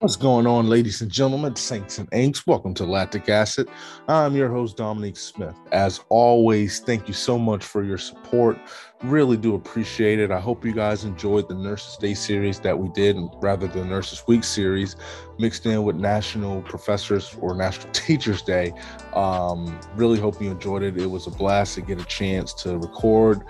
What's going on, ladies and gentlemen, saints and inks? Welcome to Lactic Acid. I'm your host, Dominique Smith. As always, thank you so much for your support. Really do appreciate it. I hope you guys enjoyed the Nurses Day series that we did, rather the Nurses Week series, mixed in with National Professors or National Teachers Day. Um, really hope you enjoyed it. It was a blast to get a chance to record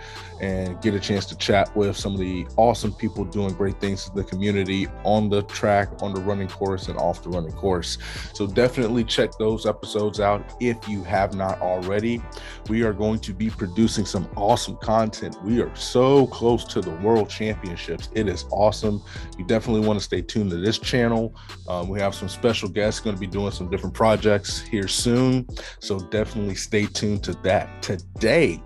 and get a chance to chat with some of the awesome people doing great things in the community on the track, on the running course, and off the running course. So definitely check those episodes out if you have not already. We are going to be producing some awesome content. We are so close to the World Championships. It is awesome. You definitely want to stay tuned to this channel. Um, we have some special guests going to be doing some different projects here soon. So definitely stay tuned to that. Today,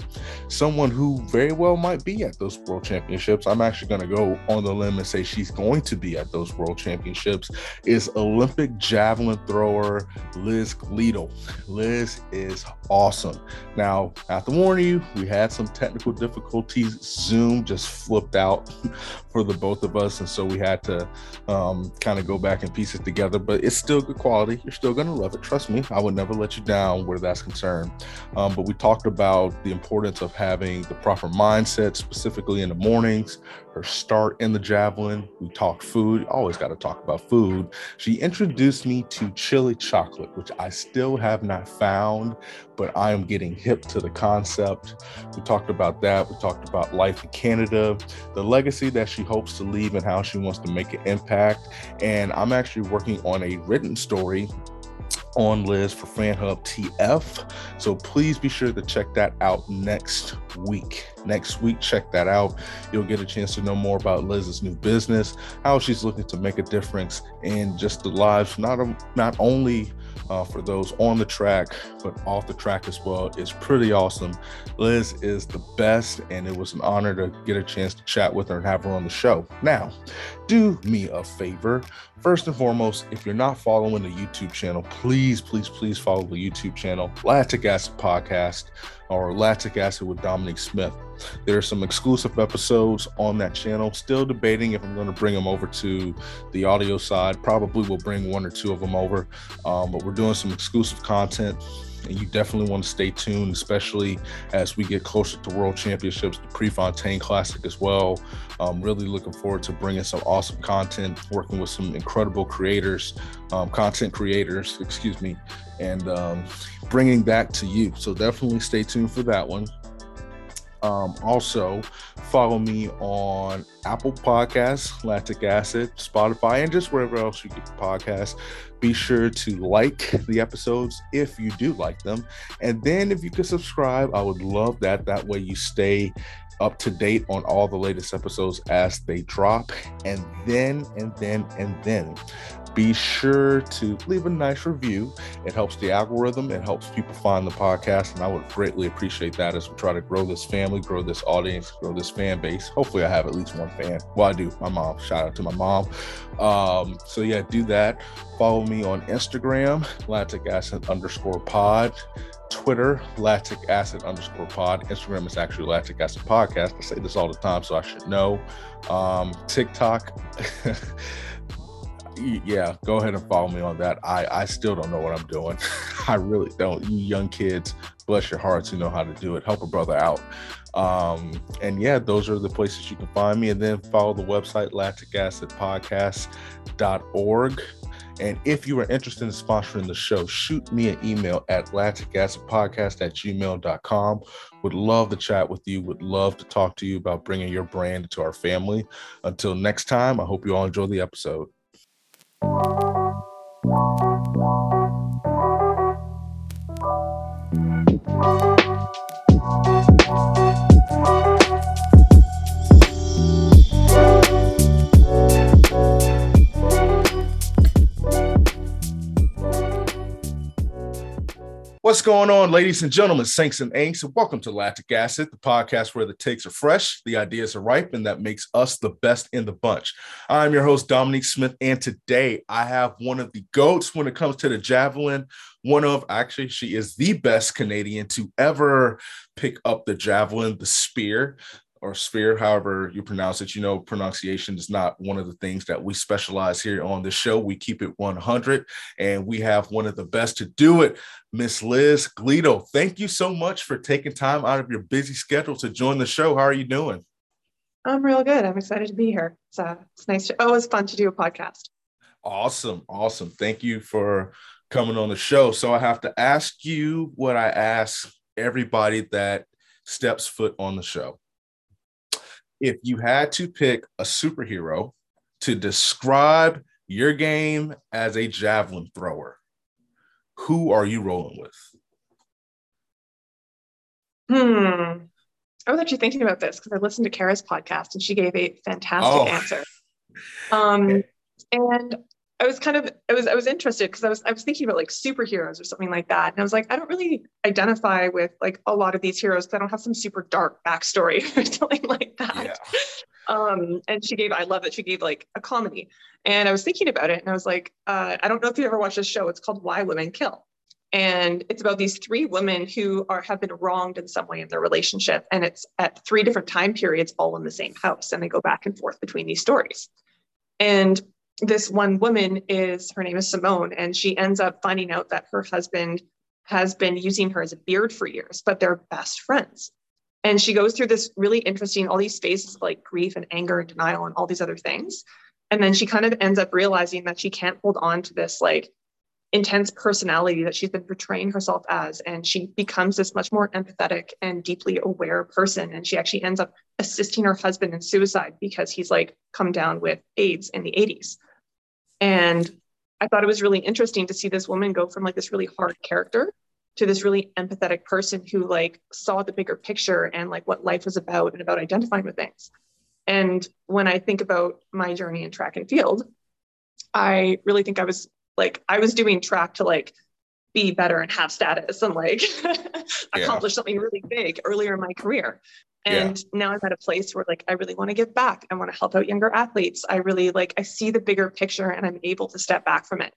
someone who very well might be at those world championships. I'm actually going to go on the limb and say she's going to be at those world championships. Is Olympic javelin thrower Liz Gleadle. Liz is awesome. Now, I have to warn you, we had some technical difficulties. Zoom just flipped out for the both of us, and so we had to um, kind of go back and piece it together. But it's still good quality. You're still going to love it. Trust me. I would never let you down where that's concerned. Um, but we talked about the importance of having the proper mindset, specifically in the mornings, her start in the javelin. We talked food, always got to talk about food. She introduced me to chili chocolate, which I still have not found, but I am getting hip to the concept. We talked about that. We talked about life in Canada, the legacy that she hopes to leave, and how she wants to make an impact. And I'm actually working on a written story on Liz for FanHub TF. So please be sure to check that out next week. Next week, check that out. You'll get a chance to know more about Liz's new business, how she's looking to make a difference in just the lives, not, not only uh, for those on the track, but off the track as well. It's pretty awesome. Liz is the best, and it was an honor to get a chance to chat with her and have her on the show. Now, do me a favor. First and foremost, if you're not following the YouTube channel, please, please, please follow the YouTube channel, Lactic Acid Podcast or Lactic Acid with Dominique Smith. There are some exclusive episodes on that channel. Still debating if I'm going to bring them over to the audio side. Probably will bring one or two of them over, um, but we're doing some exclusive content and you definitely want to stay tuned, especially as we get closer to World Championships, the Prefontaine Classic as well. I'm really looking forward to bringing some awesome content, working with some incredible creators, um, content creators, excuse me, and um, bringing that to you. So definitely stay tuned for that one. Um, also, follow me on Apple Podcasts, Lactic Acid, Spotify, and just wherever else you get the podcast. Be sure to like the episodes if you do like them. And then if you could subscribe, I would love that. That way you stay up to date on all the latest episodes as they drop. And then, and then, and then be sure to leave a nice review. It helps the algorithm, it helps people find the podcast, and I would greatly appreciate that as we try to grow this family, grow this audience, grow this fan base. Hopefully, I have at least one fan. Well, I do. My mom. Shout out to my mom. Um, so yeah, do that. Follow me on Instagram, lactic acid underscore pod. Twitter, lactic acid underscore pod. Instagram is actually lactic acid podcast. I say this all the time, so I should know. Um, TikTok. yeah, go ahead and follow me on that. I I still don't know what I'm doing. I really don't. You young kids, bless your hearts, you know how to do it. Help a brother out. Um, and yeah, those are the places you can find me. And then follow the website lacticacidpodcast.org. And if you are interested in sponsoring the show, shoot me an email at lacticacidpodcast at gmail.com. Would love to chat with you. Would love to talk to you about bringing your brand into our family. Until next time, I hope you all enjoy the episode. Thank you. What's going on, ladies and gentlemen, saints and ain'ts, and welcome to Lactic Acid, the podcast where the takes are fresh, the ideas are ripe, and that makes us the best in the bunch. I'm your host, Dominique Smith, and today I have one of the goats when it comes to the javelin. One of, actually, she is the best Canadian to ever pick up the javelin, the spear or sphere, however you pronounce it. You know, pronunciation is not one of the things that we specialize here on the show. We keep it 100, and we have one of the best to do it, Miss Liz Gleadle. Thank you so much for taking time out of your busy schedule to join the show. How are you doing? I'm real good. I'm excited to be here. It's, uh, it's nice. To, oh, it's fun to do a podcast. Awesome. Awesome. Thank you for coming on the show. So I have to ask you what I ask everybody that steps foot on the show. If you had to pick a superhero to describe your game as a javelin thrower, who are you rolling with? Hmm. I was actually thinking about this because I listened to Kara's podcast and she gave a fantastic oh. answer. Um, and I was kind of I was I was interested because I was I was thinking about like superheroes or something like that, and I was like I don't really identify with like a lot of these heroes because I don't have some super dark backstory or something like that. Yeah. Um, and she gave I love that she gave like a comedy, and I was thinking about it, and I was like uh, I don't know if you ever watched this show. It's called Why Women Kill, and it's about these three women who are have been wronged in some way in their relationship, and it's at three different time periods, all in the same house, and they go back and forth between these stories. And this one woman is her name is Simone, and she ends up finding out that her husband has been using her as a beard for years, but they're best friends. And she goes through this really interesting, all these phases like grief and anger and denial and all these other things. And then she kind of ends up realizing that she can't hold on to this like intense personality that she's been portraying herself as. And she becomes this much more empathetic and deeply aware person. And she actually ends up assisting her husband in suicide because he's like come down with AIDS in the 80s. And I thought it was really interesting to see this woman go from like this really hard character to this really empathetic person who like saw the bigger picture and like what life was about and about identifying with things. And when I think about my journey in track and field, I really think I was like I was doing track to like be better and have status and like accomplish yeah. something really big earlier in my career. And yeah. now I'm at a place where like I really want to give back. I want to help out younger athletes. I really like I see the bigger picture and I'm able to step back from it.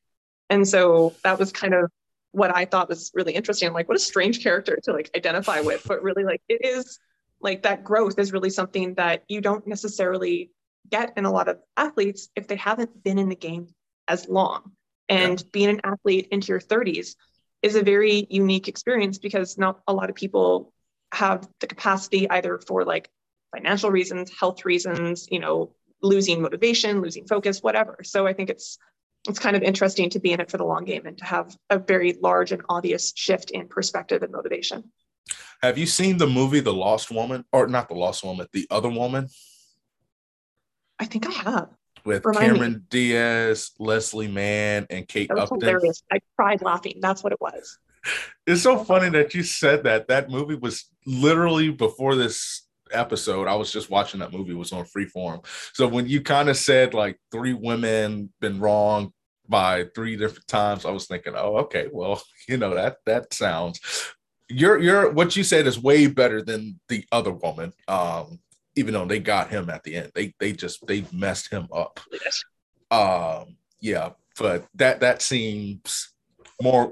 And so that was kind of what I thought was really interesting. I'm like, what a strange character to like identify with, but really like it is like that growth is really something that you don't necessarily get in a lot of athletes if they haven't been in the game as long. And yeah. being an athlete into your 30s is a very unique experience because not a lot of people have the capacity either for like financial reasons, health reasons, you know, losing motivation, losing focus, whatever. So I think it's it's kind of interesting to be in it for the long game and to have a very large and obvious shift in perspective and motivation. Have you seen the movie The Lost Woman or not The Lost Woman, The Other Woman? I think I have with Remind Cameron me. Diaz, Leslie Mann, and Kate that was Upton. Hilarious. I cried laughing. That's what it was. It's so funny that you said that. That movie was literally before this episode. I was just watching that movie. It was on Freeform. So when you kind of said like three women been wrong by three different times, I was thinking, oh, okay, well, you know that that sounds. Your your what you said is way better than the other woman. Um, even though they got him at the end. They they just they messed him up. Yes. Um, yeah, but that that seems more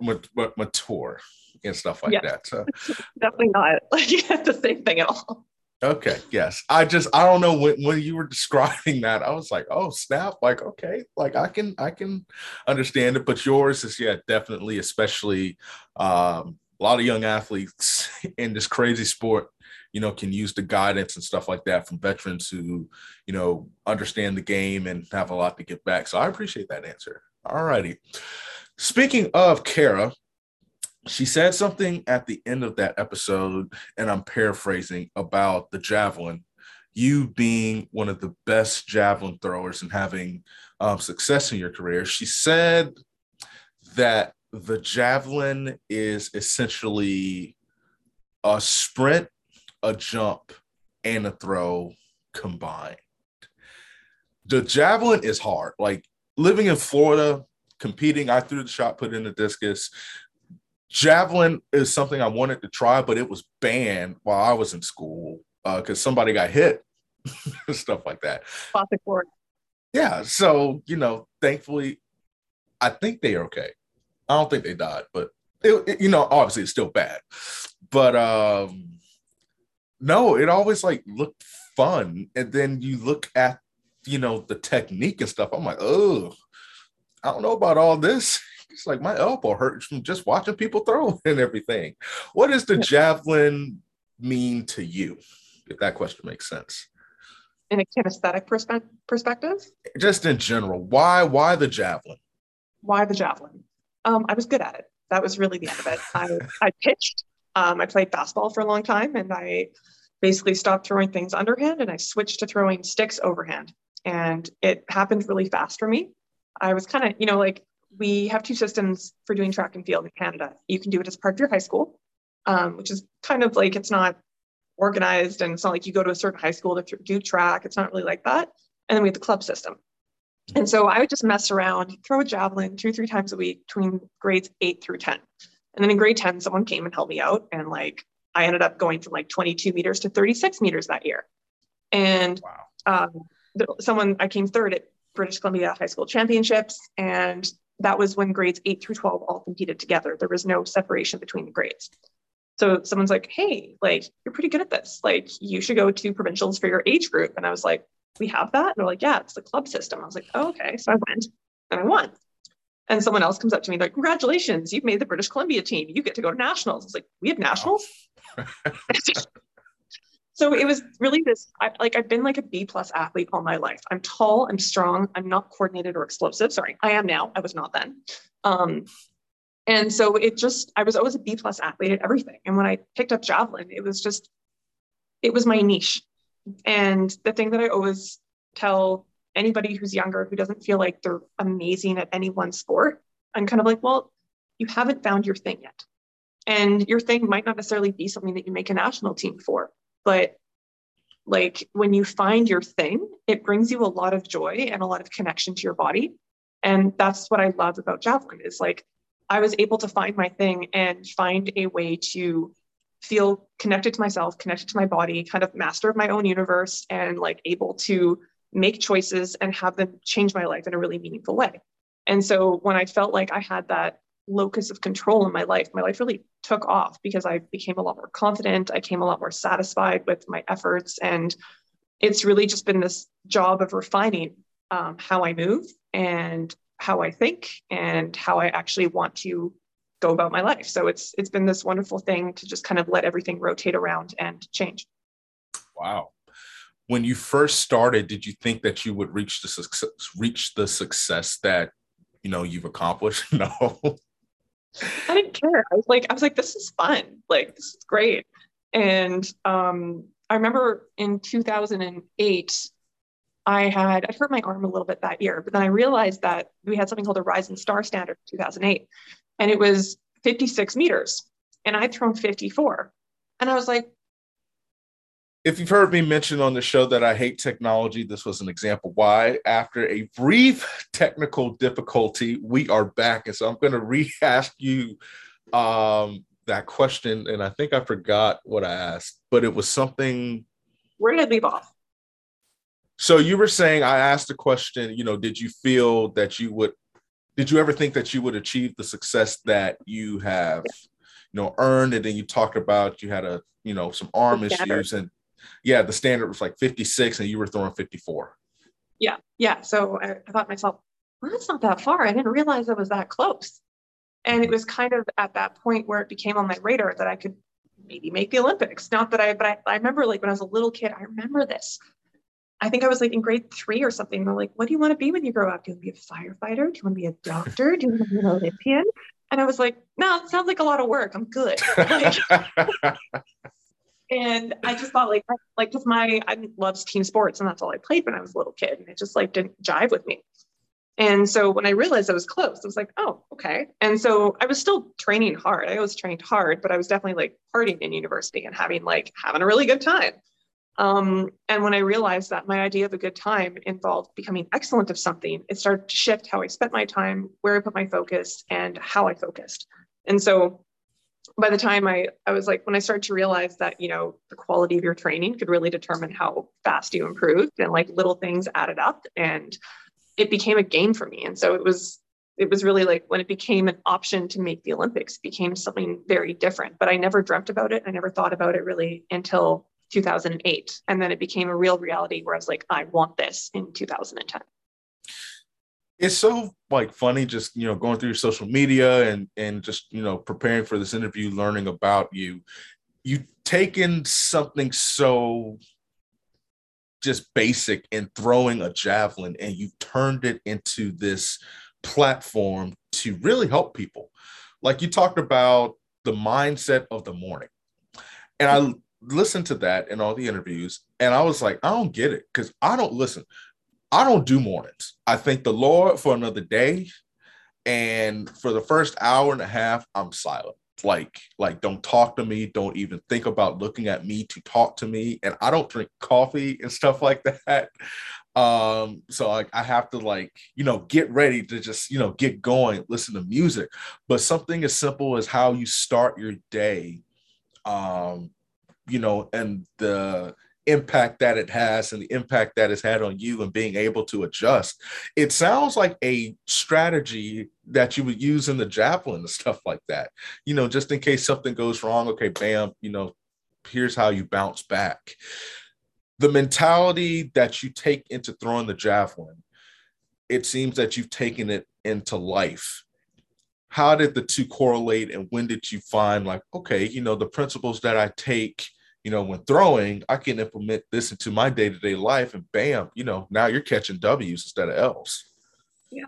mature and stuff like that. So definitely not like the same thing at all. Okay, yes. I just I don't know when when you were describing that, I was like, oh snap, like okay, like I can I can understand it, but yours is yeah, definitely, especially um a lot of young athletes in this crazy sport you know, can use the guidance and stuff like that from veterans who, you know, understand the game and have a lot to give back. So I appreciate that answer. All righty. Speaking of Kara, she said something at the end of that episode, and I'm paraphrasing about the javelin, you being one of the best javelin throwers and having um, success in your career. She said that the javelin is essentially a sprint a jump, and a throw combined. The javelin is hard. Like living in Florida, competing, I threw the shot, put in the discus. Javelin is something I wanted to try, but it was banned while I was in school because uh, somebody got hit, stuff like that. Yeah. So, you know, thankfully, I think they are okay. I don't think they died, but it, it, you know, obviously it's still bad. But um no, it always like looked fun. And then you look at, you know, the technique and stuff. I'm like, oh, I don't know about all this. It's like my elbow hurts from just watching people throw and everything. What does the javelin mean to you? If that question makes sense. In a kinesthetic perspe- perspective? Just in general. Why why the javelin? Why the javelin? Um, I was good at it. That was really the end of it. I, I pitched. Um, I played basketball for a long time and I basically stopped throwing things underhand and I switched to throwing sticks overhand. And it happened really fast for me. I was kind of, you know, like we have two systems for doing track and field in Canada. You can do it as part of your high school, um, which is kind of like it's not organized and it's not like you go to a certain high school to do track. It's not really like that. And then we have the club system. And so I would just mess around, throw a javelin two, three times a week between grades eight through 10. And then in grade 10, someone came and helped me out. And like I ended up going from like 22 meters to 36 meters that year. And wow. um, someone, I came third at British Columbia High School Championships. And that was when grades eight through 12 all competed together. There was no separation between the grades. So someone's like, hey, like, you're pretty good at this. Like, you should go to provincials for your age group. And I was like, we have that? And they're like, yeah, it's the club system. I was like, oh, okay. So I went and I won. And someone else comes up to me like, congratulations, you've made the British Columbia team. You get to go to nationals. it's like, we have nationals. so it was really this I, like i've been like a b plus athlete all my life i'm tall i'm strong i'm not coordinated or explosive sorry i am now i was not then um, and so it just i was always a b plus athlete at everything and when i picked up javelin it was just it was my niche and the thing that i always tell anybody who's younger who doesn't feel like they're amazing at any one sport i'm kind of like well you haven't found your thing yet. And your thing might not necessarily be something that you make a national team for but like when you find your thing it brings you a lot of joy and a lot of connection to your body. And that's what i love about javelin is like i was able to find my thing and find a way to feel connected to myself connected to my body kind of master of my own universe and like able to make choices and have them change my life in a really meaningful way and so when i felt like i had that locus of control in my life, my life really took off because I became a lot more confident. I came a lot more satisfied with my efforts. And it's really just been this job of refining um, how I move and how I think and how I actually want to go about my life. So it's it's been this wonderful thing to just kind of let everything rotate around and change. Wow. When you first started, did you think that you would reach the success reach the success that you know you've accomplished? No. I didn't care. I was like, I was like, this is fun. Like, this is great. And um, I remember in 2008, I had I'd hurt my arm a little bit that year, but then I realized that we had something called a Rising Star Standard in 2008, and it was 56 meters, and I'd thrown 54, and I was like, if you've heard me mention on the show that I hate technology, this was an example why. After a brief technical difficulty, we are back. And so I'm going to rehash you um, that question. And I think I forgot what I asked, but it was something. Where did I leave off? So you were saying, I asked the question, you know, did you feel that you would, did you ever think that you would achieve the success that you have, you know, earned? And then you talked about you had a, you know, some arm issues and yeah, the standard was like 56 and you were throwing 54. Yeah. Yeah. So I, I thought myself, well, that's not that far. I didn't realize it was that close. And it mm-hmm. was kind of at that point where it became on my radar that I could maybe make the Olympics. Not that I, but I, I remember like when I was a little kid, I remember this. I think I was like in grade three or something. They're like, what do you want to be when you grow up? Do you want to be a firefighter? Do you want to be a doctor? Do you want to be an Olympian? And I was like, no, it sounds like a lot of work. I'm good. and I just thought like like just my I loved team sports and that's all I played when I was a little kid and it just like didn't jive with me. And so when I realized I was close, I was like, oh, okay. And so I was still training hard. I was trained hard, but I was definitely like partying in university and having like having a really good time. Um, and when I realized that my idea of a good time involved becoming excellent of something, it started to shift how I spent my time, where I put my focus, and how I focused. And so by the time I, I was like, when I started to realize that, you know, the quality of your training could really determine how fast you improved and like little things added up and it became a game for me. And so it was, it was really like when it became an option to make the Olympics became something very different, but I never dreamt about it. I never thought about it really until 2008. And then it became a real reality where I was like, I want this in 2010. It's so like funny just you know going through your social media and and just you know preparing for this interview learning about you. You taken something so just basic in throwing a javelin and you've turned it into this platform to really help people. Like you talked about the mindset of the morning. And i listened to that in all the interviews and I was like, I don't get it because I don't listen. I don't do mornings. I thank the Lord for another day. And for the first hour and a half, I'm silent. Like, like, don't talk to me. Don't even think about looking at me to talk to me. And I don't drink coffee and stuff like that. Um, so like I have to like, you know, get ready to just, you know, get going, listen to music. But something as simple as how you start your day um you know, and the impact that it has and the impact that it's had on you and being able to adjust. It sounds like a strategy that you would use in the javelin and stuff like that. You know, just in case something goes wrong, okay, bam, you know, here's how you bounce back. The mentality that you take into throwing the javelin, it seems that you've taken it into life how did the two correlate and when did you find like okay you know the principles that i take you know, when throwing, I can implement this into my day to day life, and bam, you know, now you're catching W's instead of L's. Yeah,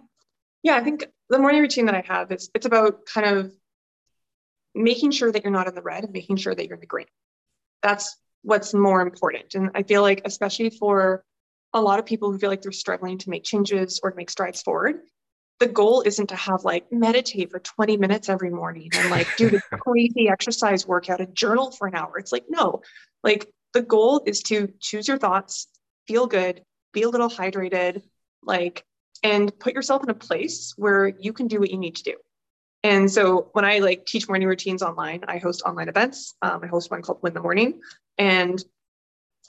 yeah. I think the morning routine that I have is it's about kind of making sure that you're not in the red and making sure that you're in the green. That's what's more important, and I feel like especially for a lot of people who feel like they're struggling to make changes or to make strides forward, the goal isn't to have like meditate for 20 minutes every morning and like do the crazy exercise workout and journal for an hour. It's like, no, like the goal is to choose your thoughts, feel good, be a little hydrated, like, and put yourself in a place where you can do what you need to do. And so when I like teach morning routines online, I host online events. Um, I host one called Win the Morning, and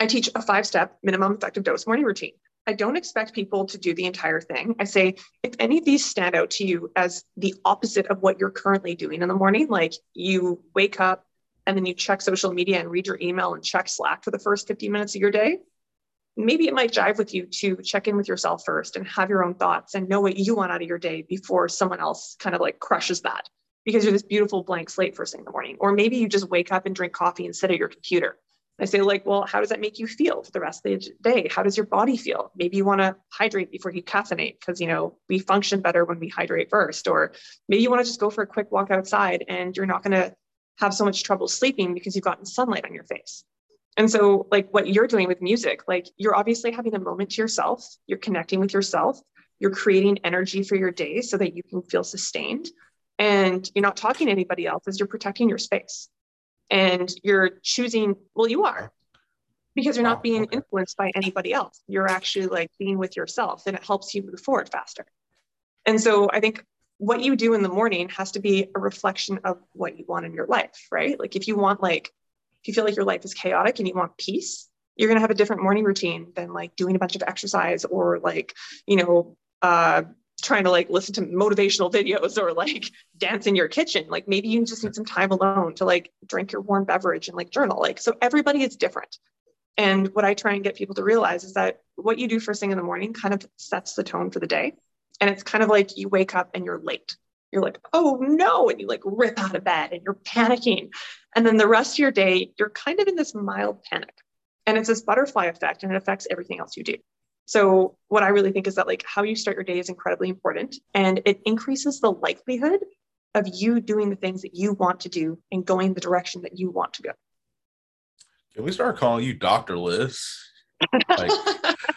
I teach a five step minimum effective dose morning routine. I don't expect people to do the entire thing. I say, if any of these stand out to you as the opposite of what you're currently doing in the morning, like you wake up and then you check social media and read your email and check Slack for the first 50 minutes of your day, maybe it might jive with you to check in with yourself first and have your own thoughts and know what you want out of your day before someone else kind of like crushes that because you're this beautiful blank slate first thing in the morning. Or maybe you just wake up and drink coffee instead of your computer I say, like, well, how does that make you feel for the rest of the day? How does your body feel? Maybe you want to hydrate before you caffeinate because, you know, we function better when we hydrate first. Or maybe you want to just go for a quick walk outside and you're not going to have so much trouble sleeping because you've gotten sunlight on your face. And so, like, what you're doing with music, like, you're obviously having a moment to yourself, you're connecting with yourself, you're creating energy for your day so that you can feel sustained. And you're not talking to anybody else as you're protecting your space and you're choosing well you are because you're not being influenced by anybody else. You're actually like being with yourself and it helps you move forward faster. And so i think what you do in the morning has to be a reflection of what you want in your life right? Like if you want like if you feel like your life is chaotic and you want peace you're going to have a different morning routine than like doing a bunch of exercise or like you know uh, trying to like listen to motivational videos or like dance in your kitchen. Like maybe you just need some time alone to like drink your warm beverage and like journal. Like so everybody is different. And what i try and get people to realize is that what you do first thing in the morning kind of sets the tone for the day. And it's kind of like you wake up and you're late. You're like oh no and you like rip out of bed and you're panicking. And then the rest of your day you're kind of in this mild panic. And it's this butterfly effect and it affects everything else you do so what I really think is that like how you start your day is incredibly important and it increases the likelihood of you doing the things that you want to do and going the direction that you want to go. Can we start calling you Dr. Liz? Like,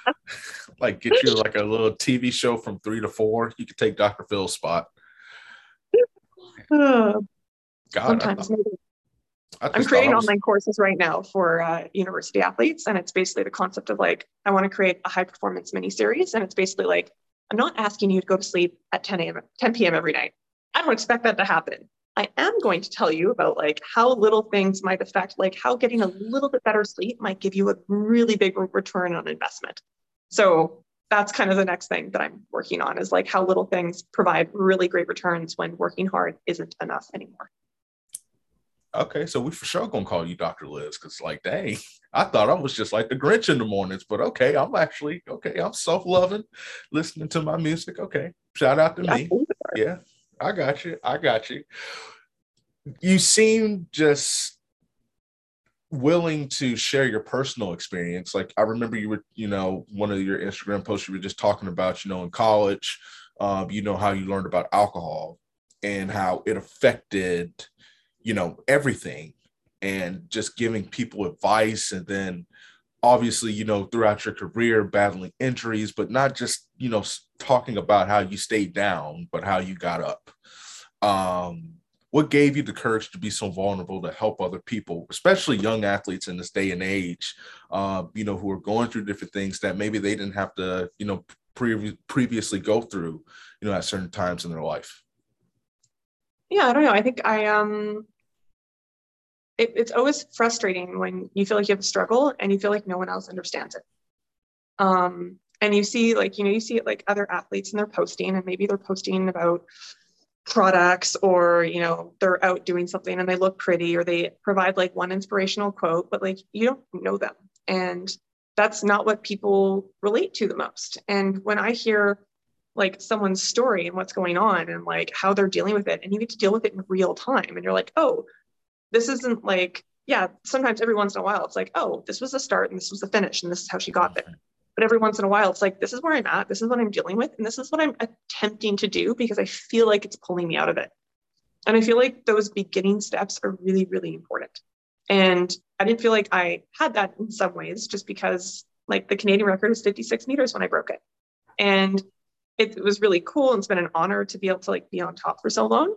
like get you like a little TV show from three to four. You could take Dr. Phil's spot. God, sometimes maybe. I'm creating online courses right now for uh, university athletes, and it's basically the concept of like I want to create a high performance mini series, and it's basically like I'm not asking you to go to sleep at 10 a.m. 10 p.m. every night. I don't expect that to happen. I am going to tell you about like how little things might affect, like how getting a little bit better sleep might give you a really big return on investment. So that's kind of the next thing that I'm working on is like how little things provide really great returns when working hard isn't enough anymore. Okay, so we for sure gonna call you Dr. Liz because, like, dang, I thought I was just like the Grinch in the mornings, but okay, I'm actually okay. I'm self loving, listening to my music. Okay, shout out to me. Yeah, I got you. I got you. You seem just willing to share your personal experience. Like I remember you were, you know, one of your Instagram posts you were just talking about, you know, in college, um, you know, how you learned about alcohol and how it affected you know everything and just giving people advice. And then obviously you know throughout your career battling injuries but not just you know talking about how you stayed down but how you got up. Um what gave you the courage to be so vulnerable to help other people especially young athletes in this day and age uh, you know who are going through different things that maybe they didn't have to you know pre- previously go through you know at certain times in their life? Yeah i don't know. I think i um it, it's always frustrating when you feel like you have a struggle and you feel like no one else understands it. Um and you see like you know you see it like other athletes and they're posting and maybe they're posting about products or you know they're out doing something and they look pretty or they provide like one inspirational quote but like you don't know them. And that's not what people relate to the most. And when i hear like someone's story and what's going on and like how they're dealing with it and you get to deal with it in real time and you're like oh this isn't like yeah sometimes every once in a while it's like oh this was the start and this was the finish and this is how she got there. But every once in a while it's like this is where i'm at this is what i'm dealing with and this is what i'm attempting to do because i feel like it's pulling me out of it. And i feel like those beginning steps are really really important. And i didn't feel like i had that in some ways just because like the canadian record was 56 meters when i broke it. And it, was really cool and it's been an honor to be able to like be on top for so long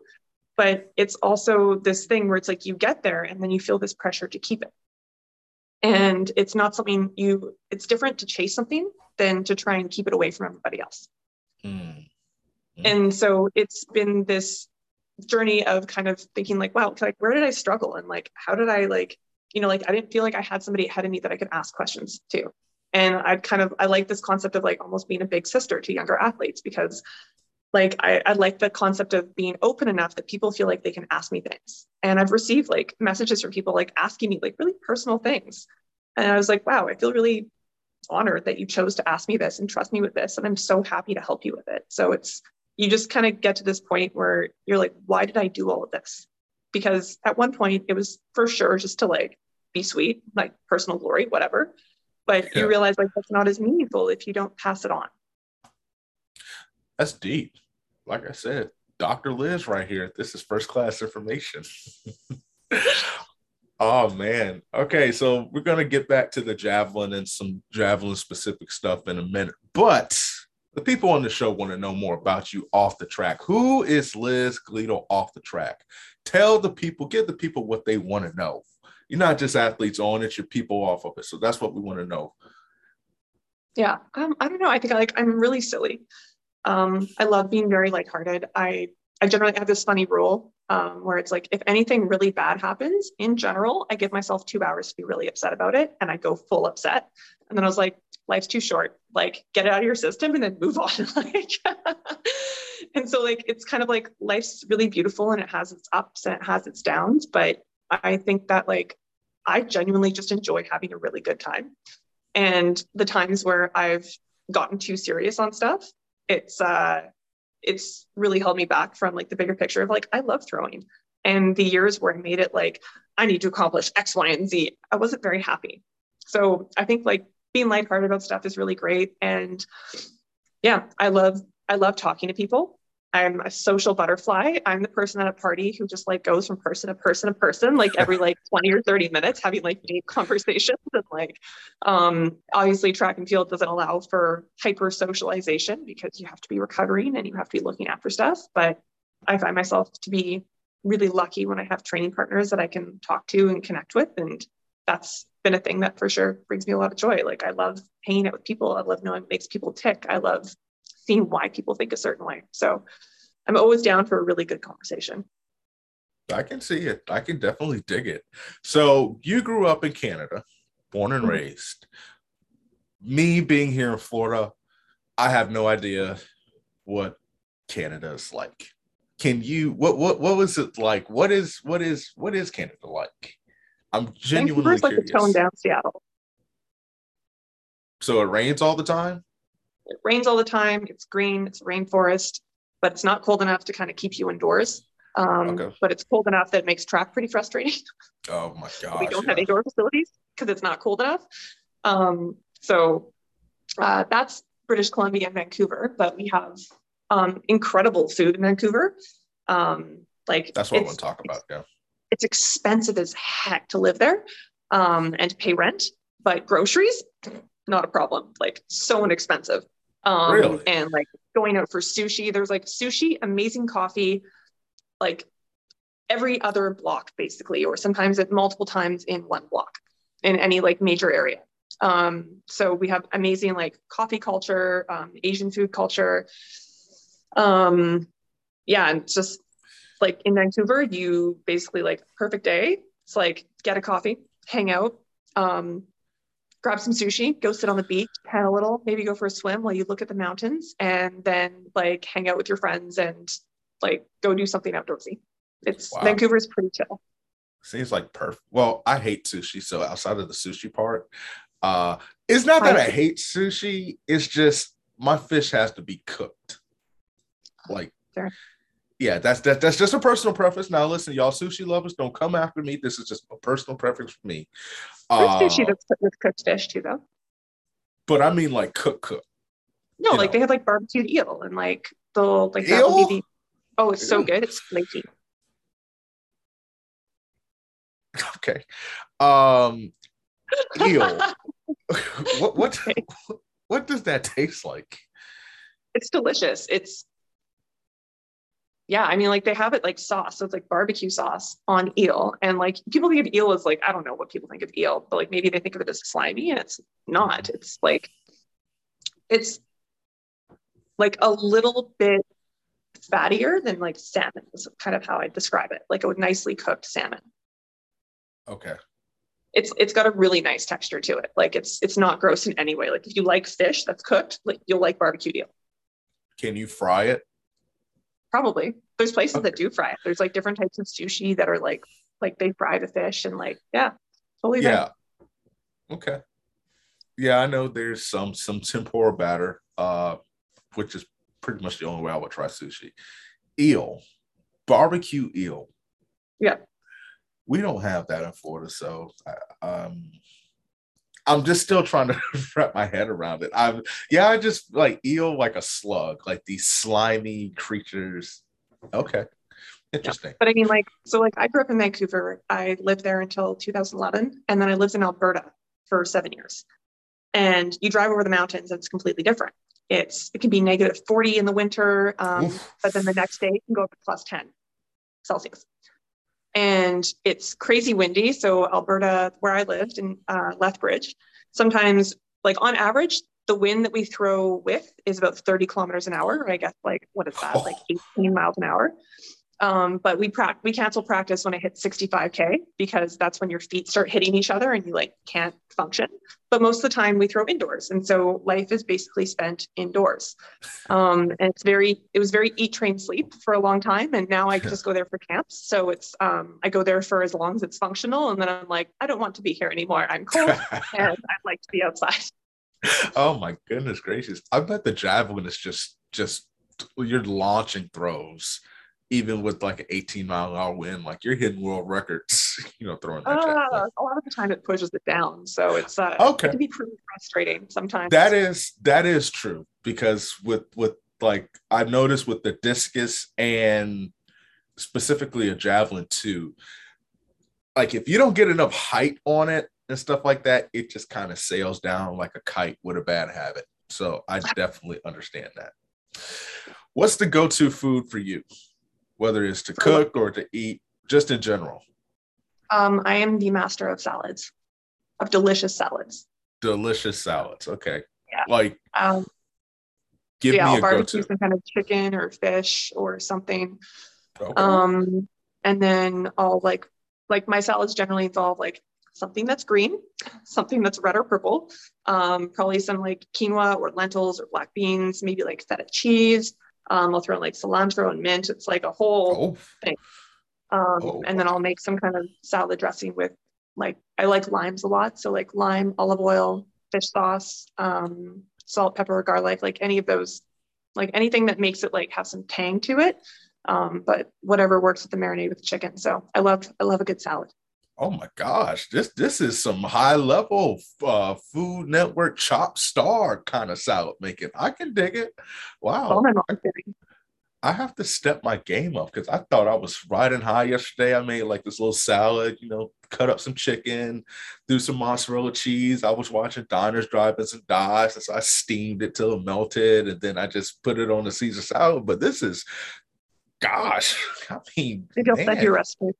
but it's also this thing where it's like you get there and then you feel this pressure to keep it. And it's not something you it's different to chase something than to try and keep it away from everybody else. Mm. and so it's been this journey of kind of thinking like wow like where did i struggle? And like how did i like you know like i didn't feel like i had somebody ahead of me that i could ask questions to. And i kind of i like this concept of like almost being a big sister to younger athletes because like I, I like the concept of being open enough that people feel like they can ask me things. And i've received like messages from people like asking me like really personal things. And i was like wow i feel really honored that you chose to ask me this and trust me with this and i'm so happy to help you with it. So it's you just kind of get to this point where you're like why did i do all of this? Because at one point it was for sure just to like be sweet like personal glory whatever. But yeah. you realize like that's not as meaningful if you don't pass it on. That's deep like I said, Dr. Liz right here. This is first class information. oh man. Okay, so we're gonna get back to the javelin and some javelin specific stuff in a minute. But the people on the show want to know more about you off the track. Who is Liz Gleadle off the track? Tell the people, give the people what they want to know. You're not just athletes on it, you're people off of it. So that's what we want to know. Yeah. Um, I don't know. I think I like I'm really silly. Um, I love being very lighthearted. I I generally have this funny rule um, where it's like if anything really bad happens, in general, I give myself two hours to be really upset about it, and I go full upset. And then I was like, life's too short. Like, get it out of your system and then move on. like, and so like it's kind of like life's really beautiful and it has its ups and it has its downs. But I think that like I genuinely just enjoy having a really good time. And the times where I've gotten too serious on stuff, it's uh it's really held me back from like the bigger picture of like I love throwing. And the years where I made it like I need to accomplish X, Y, and Z, I wasn't very happy. So I think like being lighthearted about stuff is really great. And yeah, I love I love talking to people. I'm a social butterfly. I'm the person at a party who just like goes from person to person to person, like every like 20 or 30 minutes, having like deep conversations. And like, um, obviously, track and field doesn't allow for hyper socialization because you have to be recovering and you have to be looking after stuff. But I find myself to be really lucky when I have training partners that I can talk to and connect with. And that's been a thing that for sure brings me a lot of joy. Like, I love hanging out with people. I love knowing what makes people tick. I love seeing why people think a certain way. So I'm always down for a really good conversation. I can see it. I can definitely dig it. So you grew up in Canada, born and mm-hmm. raised. Me being here in Florida, I have no idea what Canada is like. can you what what what was it like? What is what is what is Canada like? I'm genuinely Vancouver's curious. like a toned down Seattle. So it rains all the time? It rains all the time. It's green, it's a rainforest, but it's not cold enough to kind of keep you indoors. Um, okay. But it's cold enough that it makes track pretty frustrating. Oh my god! we don't yeah. have indoor facilities because it's not cold enough. Um, so uh, that's British Columbia and Vancouver, but we have um, incredible food in Vancouver. Um, like that's what I want to talk about. Yeah, it's expensive as heck to live there um, and to pay rent, but groceries not a problem. Like so inexpensive. Um, really? And like going out for sushi, there's like sushi, amazing coffee, like every other block basically, or sometimes at multiple times in one block in any like major area. Um, so we have amazing like coffee culture, um, Asian food culture. Um, yeah, and just like in Vancouver, you basically like perfect day. It's like get a coffee, hang out, um, grab some sushi, go sit on the beach, pan a little, maybe go for a swim while you look at the mountains, and then like hang out with your friends and like go do something outdoorsy. It's wow. Vancouver's pretty chill. Seems like perfect. Well, I hate sushi, so outside of the sushi part, uh, it's not that I hate sushi. It's just my fish has to be cooked. Like, sure. Yeah, that's that, that's just a personal preference. Now, listen, y'all sushi lovers, don't come after me. This is just a personal preference for me. There's uh, sushi that's with cooked fish too, though. But I mean, like cook cook. No, like know. they have like barbecued eel and like the like that will be the. Oh, it's so good. It's flaky. Okay. Um eel. what what what does that taste like? It's delicious. It's yeah, I mean, like they have it like sauce. So it's like barbecue sauce on eel. And like people think of eel as like, I don't know what people think of eel, but like maybe they think of it as slimy and it's not. It's like, it's like a little bit fattier than like salmon is kind of how I describe it. Like a nicely cooked salmon. Okay. It's it's got a really nice texture to it. Like it's it's not gross in any way. Like if you like fish that's cooked, like you'll like barbecue eel. Can you fry it? Probably. There's places okay. that do fry it. There's like different types of sushi that are like like they fry the fish and like yeah, totally. Yeah. Okay. Yeah, I know there's some some tempura batter, uh, which is pretty much the only way I would try sushi. Eel, barbecue eel. Yeah. We don't have that in Florida, so um, I'm just still trying to wrap my head around it. I'm yeah, I just like eel like a slug, like these slimy creatures. Okay. Interesting. Yeah. But I mean, like, so like I grew up in Vancouver. I lived there until 2011, and then I lived in Alberta for seven years. And you drive over the mountains, and it's completely different. It's it can be negative 40 in the winter, um, but then the next day it can go up to plus 10 Celsius and it's crazy windy. So Alberta, where I lived in uh, Lethbridge, sometimes like on average, the wind that we throw with is about 30 kilometers an hour. I guess like what is that? Like 18 miles an hour. Um, but we pra- we cancel practice when I hit 65k because that's when your feet start hitting each other and you like can't function. But most of the time we throw indoors, and so life is basically spent indoors. Um, and it's very it was very eat, train, sleep for a long time, and now I just go there for camps. So it's um, I go there for as long as it's functional, and then I'm like I don't want to be here anymore. I'm cold and I'd like to be outside. Oh my goodness gracious! I bet the javelin is just just you're launching throws even with like an 18 mile an hour wind, like you're hitting world records, you know, throwing that. Uh, a lot of the time it pushes it down. So it's uh okay. it can be pretty frustrating sometimes. That is that is true because with with like I've noticed with the discus and specifically a javelin too, like if you don't get enough height on it and stuff like that, it just kind of sails down like a kite with a bad habit. So I definitely understand that. What's the go-to food for you? Whether it's to cook or to eat, just in general? Um, I am the master of salads, of delicious salads. Delicious salads. Okay. Yeah. Like, um, give yeah, me I'll a barbecue go-to. some kind of chicken or fish or something. Okay. Um, and then I'll like, like my salads generally involve like something that's green, something that's red or purple, um, probably some like quinoa or lentils or black beans, maybe like feta cheese, Um, I'll throw in like cilantro and mint. It's like a whole oh. thing. Um, oh. And then I'll make some kind of salad dressing with like I like limes a lot. So like lime, olive oil, fish sauce, um, salt, pepper, garlic, like any of those, like anything that makes it like have some tang to it. Um, but whatever works with the marinade with the chicken. So I love I love a good salad. Oh my gosh, this this is some high level uh, Food Network chop star kind of salad making. I can dig it. Wow. I have to step my game up because I thought I was riding high yesterday. I made like this little salad, you know, cut up some chicken, do some mozzarella cheese. I was watching Diners, Drive-ins, and Dives, and so I steamed it till it melted, and then I just put it on the Caesar salad. But this is, gosh, I mean, maybe I'll send your recipe.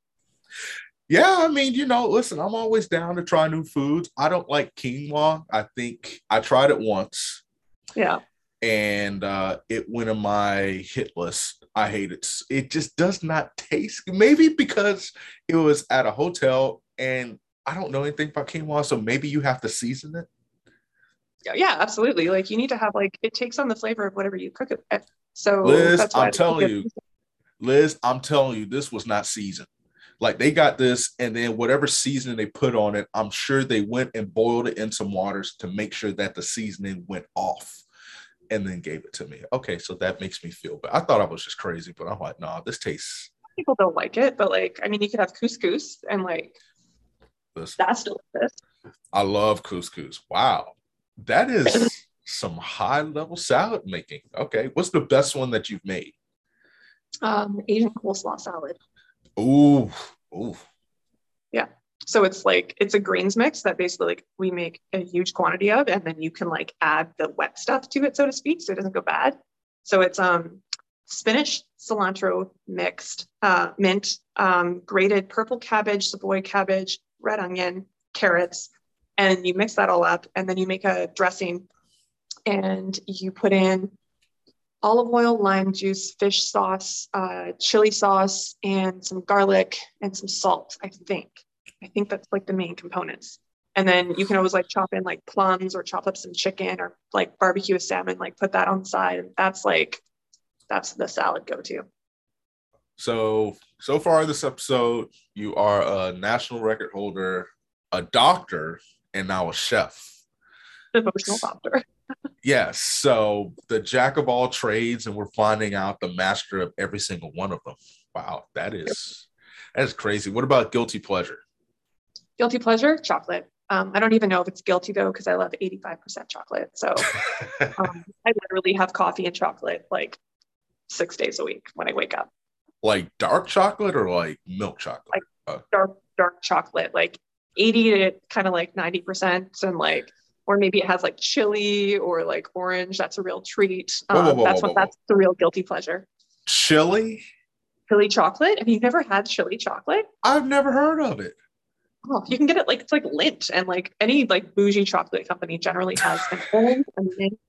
Yeah, I mean, you know, listen, I'm always down to try new foods. I don't like quinoa. I think I tried it once. Yeah and uh, it went on my hit list. I hate it. It just does not taste. Maybe because it was at a hotel and I don't know anything about quinoa, so maybe you have to season it. Yeah, absolutely. Like you need to have like it takes on the flavor of whatever you cook it. With. So Liz, I'm telling you, Liz, I'm telling you, this was not seasoned. Like they got this, and then whatever seasoning they put on it, I'm sure they went and boiled it in some waters to make sure that the seasoning went off and then gave it to me. Okay, so that makes me feel bad. I thought I was just crazy, but I'm like, nah, this tastes. People don't like it, but like, I mean, you could have couscous and like Listen, that's delicious. I love couscous. Wow, that is some high level salad making. Okay, what's the best one that you've made? Um, Asian coleslaw salad. Ooh, ooh. Yeah. So it's like it's a greens mix that basically like we make a huge quantity of, and then you can like add the wet stuff to it, so to speak, so it doesn't go bad. So it's um spinach, cilantro mixed, uh, mint, um, grated purple cabbage, savoy cabbage, red onion, carrots, and you mix that all up, and then you make a dressing, and you put in olive oil, lime juice, fish sauce, uh, chili sauce, and some garlic and some salt, I think. I think that's like the main components. And then you can always like chop in like plums or chop up some chicken or like barbecue a salmon, like put that on the side. And that's like, that's the salad go to. So, so far this episode, you are a national record holder, a doctor, and now a chef. Devotional doctor. Yes. So the jack of all trades, and we're finding out the master of every single one of them. Wow, that is that is crazy. What about guilty pleasure? Guilty pleasure, chocolate. Um, I don't even know if it's guilty though, because I love 85% chocolate. So um, I literally have coffee and chocolate like six days a week when I wake up. Like dark chocolate or like milk chocolate? Like uh, dark, dark chocolate, like 80 to kind of like 90%. And like, or maybe it has like chili or like orange. That's a real treat. Um, whoa, whoa, whoa, that's what that's the real guilty pleasure. Chili? Chili chocolate? Have you never had chili chocolate? I've never heard of it. Oh, you can get it like it's like Lindt and like any like bougie chocolate company generally has an orange and mint.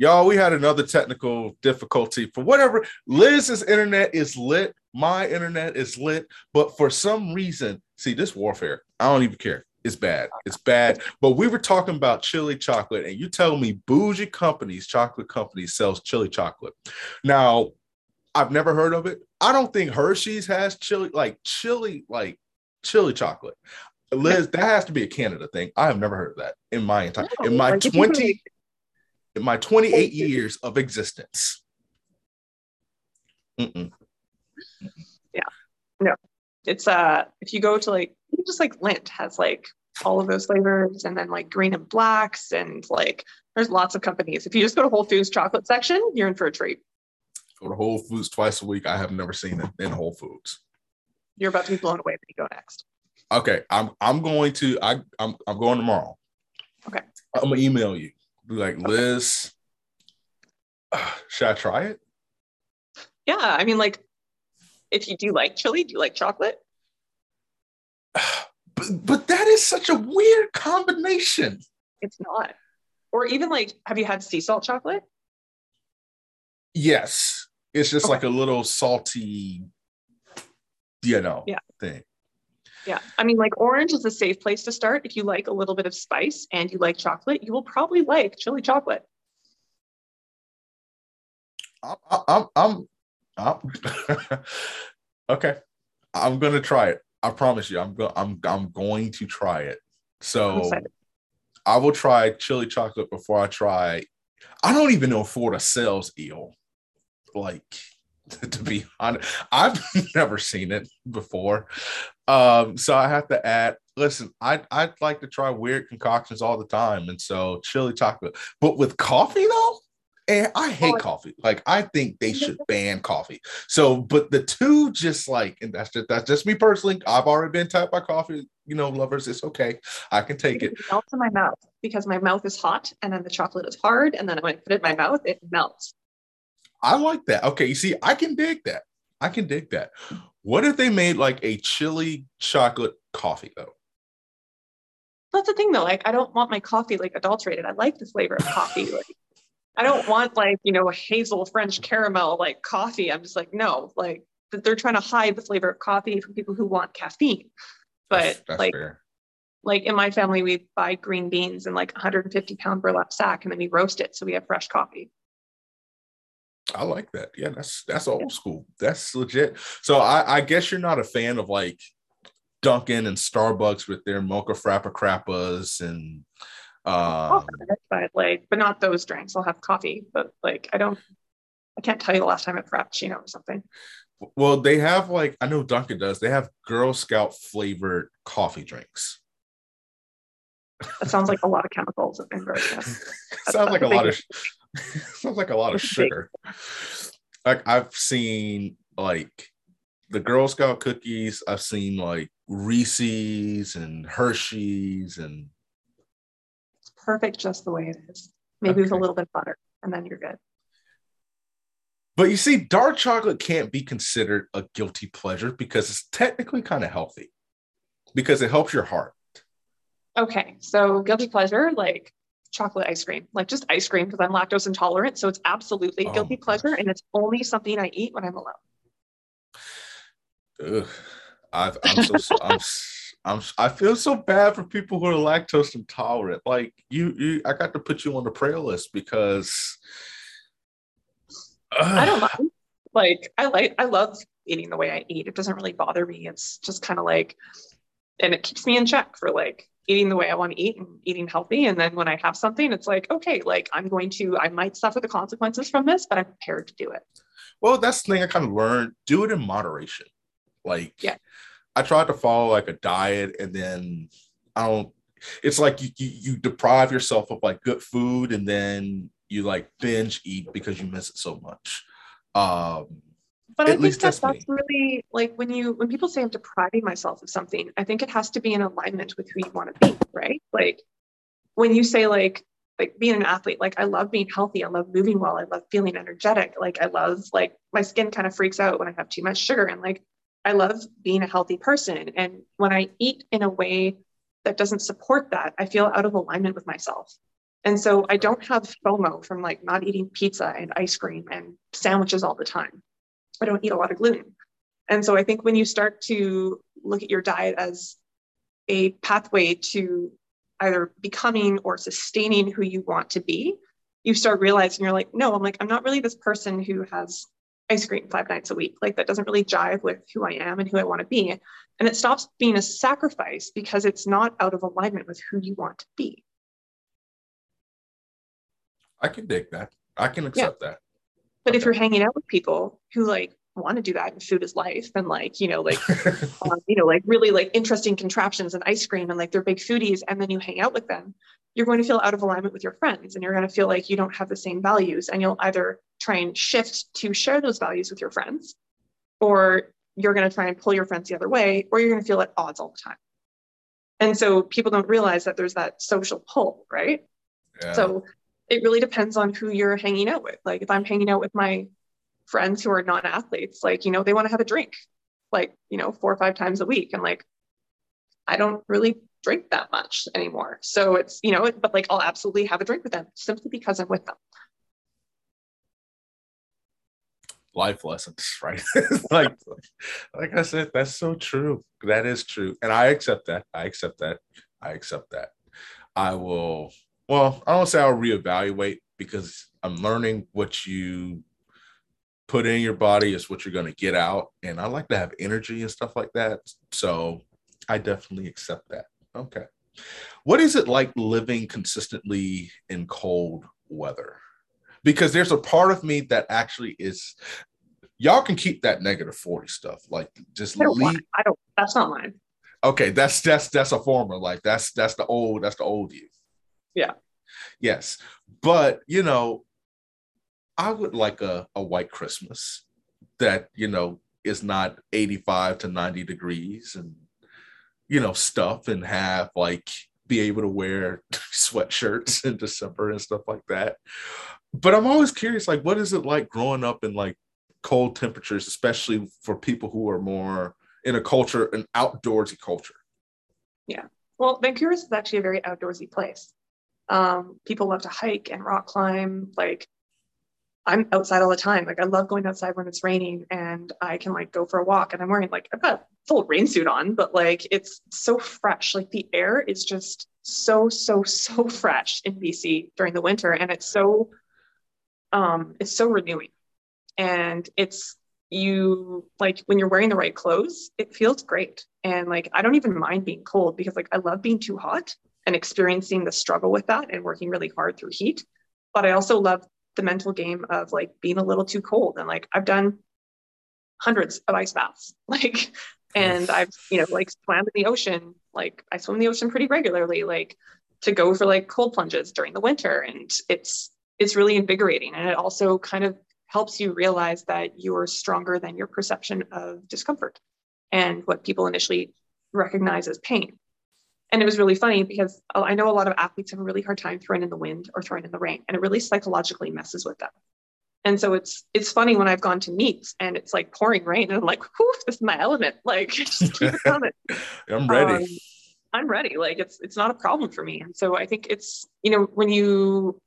Y'all, we had another technical difficulty for whatever. Liz's internet is lit. My internet is lit. But for some reason, see this warfare. I don't even care. It's bad. It's bad. But we were talking about chili chocolate, and you tell me bougie companies, chocolate companies, sells chili chocolate. Now, I've never heard of it. I don't think Hershey's has chili, like chili, like chili chocolate. Liz, that has to be a Canada thing. I have never heard of that in my entire in my like 20 in my 28 years of existence. Mm-mm. Yeah. No. It's uh if you go to like just like Lindt has like all of those flavors and then like Green and Black's and like there's lots of companies. If you just go to Whole Foods chocolate section, you're in for a treat go to Whole Foods twice a week. I have never seen it in Whole Foods. You're about to be blown away when you go next. Okay, I'm I'm going to I I'm I'm going tomorrow. Okay. I'm gonna email you. Like, Liz, should I try it? Yeah, I mean, like, if you do like chili, do you like chocolate? But, but that is such a weird combination. It's not. Or even like, have you had sea salt chocolate? Yes. It's just okay. like a little salty, you know, yeah. thing. Yeah. I mean, like orange is a safe place to start. If you like a little bit of spice and you like chocolate, you will probably like chili chocolate. I'm, I'm, I'm, I'm okay. I'm gonna try it. I promise you. I'm go- I'm I'm going to try it. So I will try chili chocolate before I try. I don't even know if Florida sells eel. Like to be honest, I've never seen it before. Um, so I have to add. Listen, I I'd like to try weird concoctions all the time, and so chili chocolate. But with coffee though, and I hate oh, coffee. Like I think they should ban coffee. So, but the two just like, and that's just that's just me personally. I've already been tapped by coffee. You know, lovers, it's okay. I can take it. It melts in my mouth because my mouth is hot, and then the chocolate is hard, and then when I put it in my mouth, it melts. I like that. Okay, you see, I can dig that. I can dig that. What if they made like a chili chocolate coffee though? That's the thing though. Like, I don't want my coffee like adulterated. I like the flavor of coffee. Like, I don't want like, you know, a hazel French caramel like coffee. I'm just like, no, like they're trying to hide the flavor of coffee from people who want caffeine. But that's, that's like, fair. like in my family, we buy green beans in like 150 pound burlap sack and then we roast it. So we have fresh coffee. I like that. Yeah, that's that's old school. That's legit. So I, I guess you're not a fan of like Dunkin' and Starbucks with their mocha frappa crappas and um, but like, but not those drinks. I'll have coffee, but like, I don't, I can't tell you the last time I had Frappuccino or something. Well, they have like, I know Dunkin' does, they have Girl Scout flavored coffee drinks. That sounds like a lot of chemicals in Girl sounds like a lot of, sounds like a lot of sugar. Like I've seen like the Girl Scout cookies, I've seen like Reese's and Hershey's and It's perfect just the way it is. Maybe okay. with a little bit of butter, and then you're good. But you see, dark chocolate can't be considered a guilty pleasure because it's technically kind of healthy because it helps your heart. Okay, so guilty pleasure, like chocolate ice cream, like just ice cream because I'm lactose intolerant. So it's absolutely oh guilty pleasure, and it's only something I eat when I'm alone. Ugh, I've, I'm so I'm I'm I feel so bad for people who are lactose intolerant. Like you, you I got to put you on the prayer list because uh, I don't mind. Like I like I love eating the way I eat. It doesn't really bother me. It's just kind of like, and it keeps me in check for like eating the way I want to eat and eating healthy. And then when I have something, it's like, okay, like I'm going to, I might suffer the consequences from this, but I'm prepared to do it. Well, that's the thing I kind of learned. Do it in moderation. Like, yeah I tried to follow like a diet and then I don't it's like you, you, you deprive yourself of like good food and then you like binge eat because you miss it so much. Um but I think that that's really like when you when people say I'm depriving myself of something, I think it has to be in alignment with who you want to be, right? Like when you say like like being an athlete, like I love being healthy, I love moving well, I love feeling energetic, like I love like my skin kind of freaks out when I have too much sugar and like I love being a healthy person. And when I eat in a way that doesn't support that, I feel out of alignment with myself. And so I don't have FOMO from like not eating pizza and ice cream and sandwiches all the time. I don't eat a lot of gluten. And so I think when you start to look at your diet as a pathway to either becoming or sustaining who you want to be, you start realizing you're like, no, I'm like, I'm not really this person who has ice cream five nights a week. Like that doesn't really jive with who I am and who I want to be. And it stops being a sacrifice because it's not out of alignment with who you want to be. I can dig that. I can accept yeah. that. But if you're hanging out with people who like want to do that and food is life and like, you know, like, um, you know, like really like interesting contraptions and ice cream and like they're big foodies and then you hang out with them, you're going to feel out of alignment with your friends and you're going to feel like you don't have the same values and you'll either try and shift to share those values with your friends or you're going to try and pull your friends the other way or you're going to feel at odds all the time and so people don't realize that there's that social pull right yeah. so it really depends on who you're hanging out with like if i'm hanging out with my friends who are non-athletes like you know they want to have a drink like you know four or five times a week and like i don't really drink that much anymore. So it's, you know, but like I'll absolutely have a drink with them simply because I'm with them. life lessons, right? like, like I said, that's so true. That is true, and I accept that. I accept that. I accept that. I will. Well, I don't say I'll reevaluate because I'm learning what you put in your body is what you're going to get out, and I like to have energy and stuff like that. So I definitely accept that. Okay. What is it like living consistently in cold weather? Because there's a part of me that actually is y'all can keep that negative 40 stuff. Like just I don't, leave. I don't that's not mine. Okay, that's that's that's a former like that's that's the old that's the old you. Yeah. Yes. But you know, I would like a, a white Christmas that, you know, is not 85 to 90 degrees and you know stuff and have like be able to wear sweatshirts in December and stuff like that. But I'm always curious, like, what is it like growing up in like cold temperatures, especially for people who are more in a culture, an outdoorsy culture? Yeah. Well, Vancouver is actually a very outdoorsy place. Um, people love to hike and rock climb. Like I'm outside all the time. Like I love going outside when it's raining and I can like go for a walk and I'm wearing like I've got a full rain suit on, but like it's so fresh. Like the air is just so, so, so fresh in BC during the winter. And it's so um it's so renewing. And it's you like when you're wearing the right clothes, it feels great. And like I don't even mind being cold because like I love being too hot and experiencing the struggle with that and working really hard through heat. But I also love the mental game of like being a little too cold and like I've done hundreds of ice baths like and I've you know like swam in the ocean like I swim in the ocean pretty regularly like to go for like cold plunges during the winter. And it's it's really invigorating. And it also kind of helps you realize that you're stronger than your perception of discomfort and what people initially recognize as pain and it was really funny because I know a lot of athletes have a really hard time throwing in the wind or throwing in the rain, and it really psychologically messes with them. And so it's it's funny when I've gone to meets and it's like pouring rain, and I'm like, "Whew, this is my element." Like, just keep it coming. I'm ready. Um, I'm ready. Like, it's it's not a problem for me. And so I think it's you know when you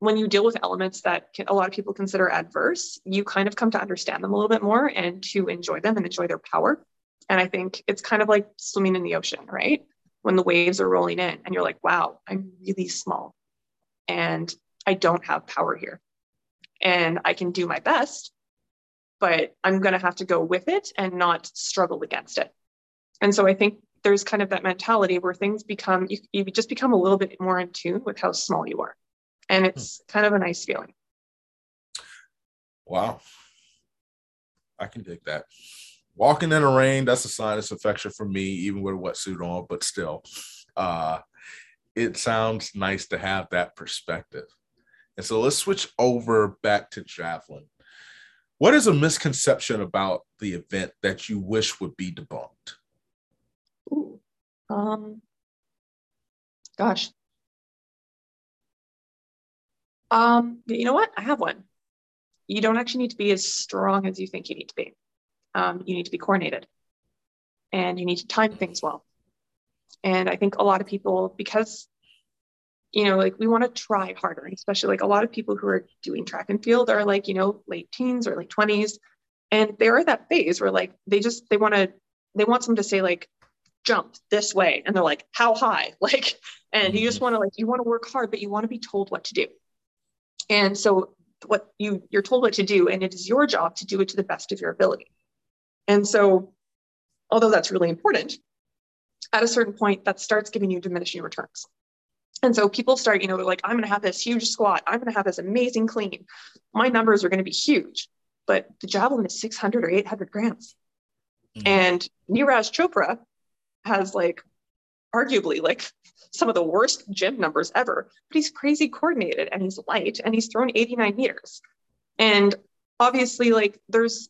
when you deal with elements that can, a lot of people consider adverse, you kind of come to understand them a little bit more and to enjoy them and enjoy their power. And I think it's kind of like swimming in the ocean, right? When the waves are rolling in and you're like, wow, I'm really small and I don't have power here. And I can do my best, but I'm going to have to go with it and not struggle against it. And so I think there's kind of that mentality where things become, you, you just become a little bit more in tune with how small you are. And hmm. it's kind of a nice feeling. Wow. I can dig that walking in the rain, that's a sinus infection for me, even with a wetsuit on, but still, uh, it sounds nice to have that perspective. And so let's switch over back to javelin. What is a misconception about the event that you wish would be debunked? Ooh, um, gosh. Um, you know what? I have one. You don't actually need to be as strong as you think you need to be um, you need to be coordinated and you need to time things well. And I think a lot of people, because you know, like we want to try harder, especially like a lot of people who are doing track and field are like, you know, late teens or late 20s. And they're at that phase where like they just they want to they want someone to say like jump this way. And they're like, how high? Like, and you just mm-hmm. want to like you want to work hard, but you want to be told what to do. And so what you you're told what to do, and it is your job to do it to the best of your ability. And so, although that's really important, at a certain point, that starts giving you diminishing returns. And so people start, you know, they're like, I'm going to have this huge squat. I'm going to have this amazing clean. My numbers are going to be huge. But the javelin is 600 or 800 grams. Mm-hmm. And Neeraj Chopra has like arguably like some of the worst gym numbers ever, but he's crazy coordinated and he's light and he's thrown 89 meters. And obviously, like there's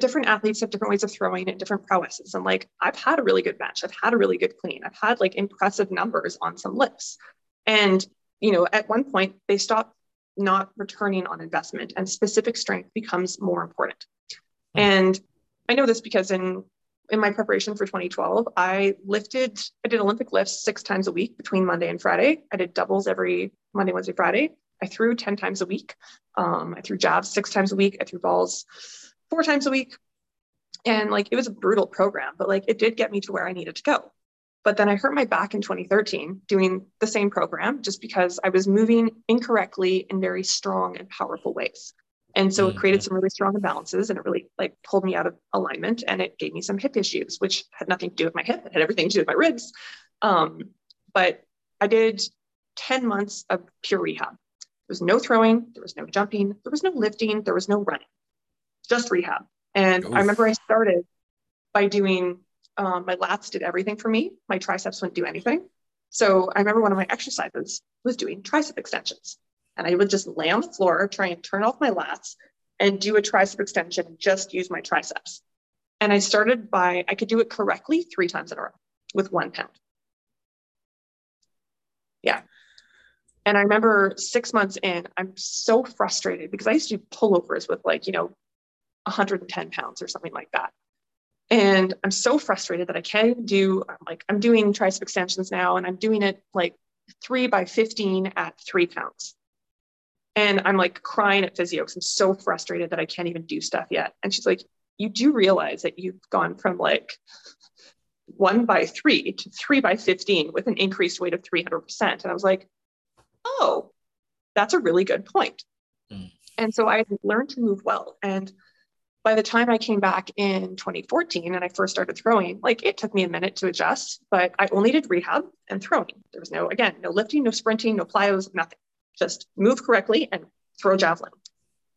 different athletes have different ways of throwing and different prowesses. And like, I've had a really good bench. I've had a really good clean. I've had like impressive numbers on some lifts. And, you know, at one point they stop not returning on investment and specific strength becomes more important. Hmm. And I know this because in in my preparation for 2012, I lifted, I did Olympic lifts six times a week between Monday and Friday. I did doubles every Monday, Wednesday, Friday. I threw 10 times a week. Um, I threw jabs six times a week. I threw balls four times a week. And like it was a brutal program, but like it did get me to where I needed to go. But then I hurt my back in 2013 doing the same program just because I was moving incorrectly in very strong and powerful ways. And so it created mm-hmm. some really strong imbalances and it really like pulled me out of alignment and it gave me some hip issues, which had nothing to do with my hip. It had everything to do with my ribs. Um, but I did 10 months of pure rehab. There was no throwing, there was no jumping, there was no lifting, there was no running, just rehab. And Oof. I remember I started by doing um, my lats did everything for me. My triceps wouldn't do anything. So I remember one of my exercises was doing tricep extensions. And I would just lay on the floor, try and turn off my lats and do a tricep extension and just use my triceps. And I started by, I could do it correctly three times in a row with one pound. Yeah. And I remember six months in, I'm so frustrated because I used to do pullovers with like, you know, 110 pounds or something like that. And I'm so frustrated that I can't even do, I'm like, I'm doing tricep extensions now and I'm doing it like three by 15 at three pounds. And I'm like crying at physio because I'm so frustrated that I can't even do stuff yet. And she's like, You do realize that you've gone from like one by three to three by 15 with an increased weight of 300%. And I was like, Oh, that's a really good point. Mm. And so I learned to move well. And by the time I came back in 2014 and I first started throwing, like it took me a minute to adjust, but I only did rehab and throwing. There was no, again, no lifting, no sprinting, no plyos, nothing just move correctly and throw javelin.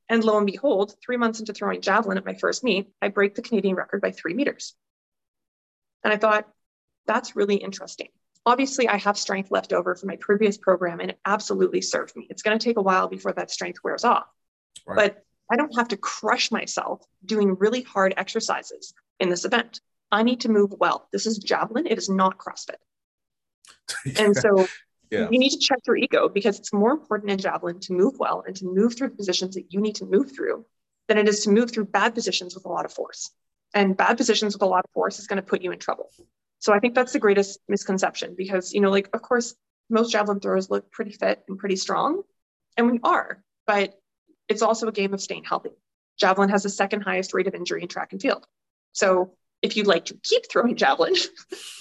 And lo and behold, three months into throwing javelin at my first meet, I break the Canadian record by three meters. And I thought, that's really interesting. Obviously, I have strength left over from my previous program, and it absolutely served me. It's going to take a while before that strength wears off. Right. But I don't have to crush myself doing really hard exercises in this event. I need to move well. This is javelin, it is not CrossFit. and so yeah. you need to check your ego because it's more important in javelin to move well and to move through the positions that you need to move through than it is to move through bad positions with a lot of force. And bad positions with a lot of force is going to put you in trouble. So I think that's the greatest misconception because, you know, like, of course, most javelin throwers look pretty fit and pretty strong, and we are, but it's also a game of staying healthy. Javelin has the second highest rate of injury in track and field. So if you'd like to keep throwing javelin,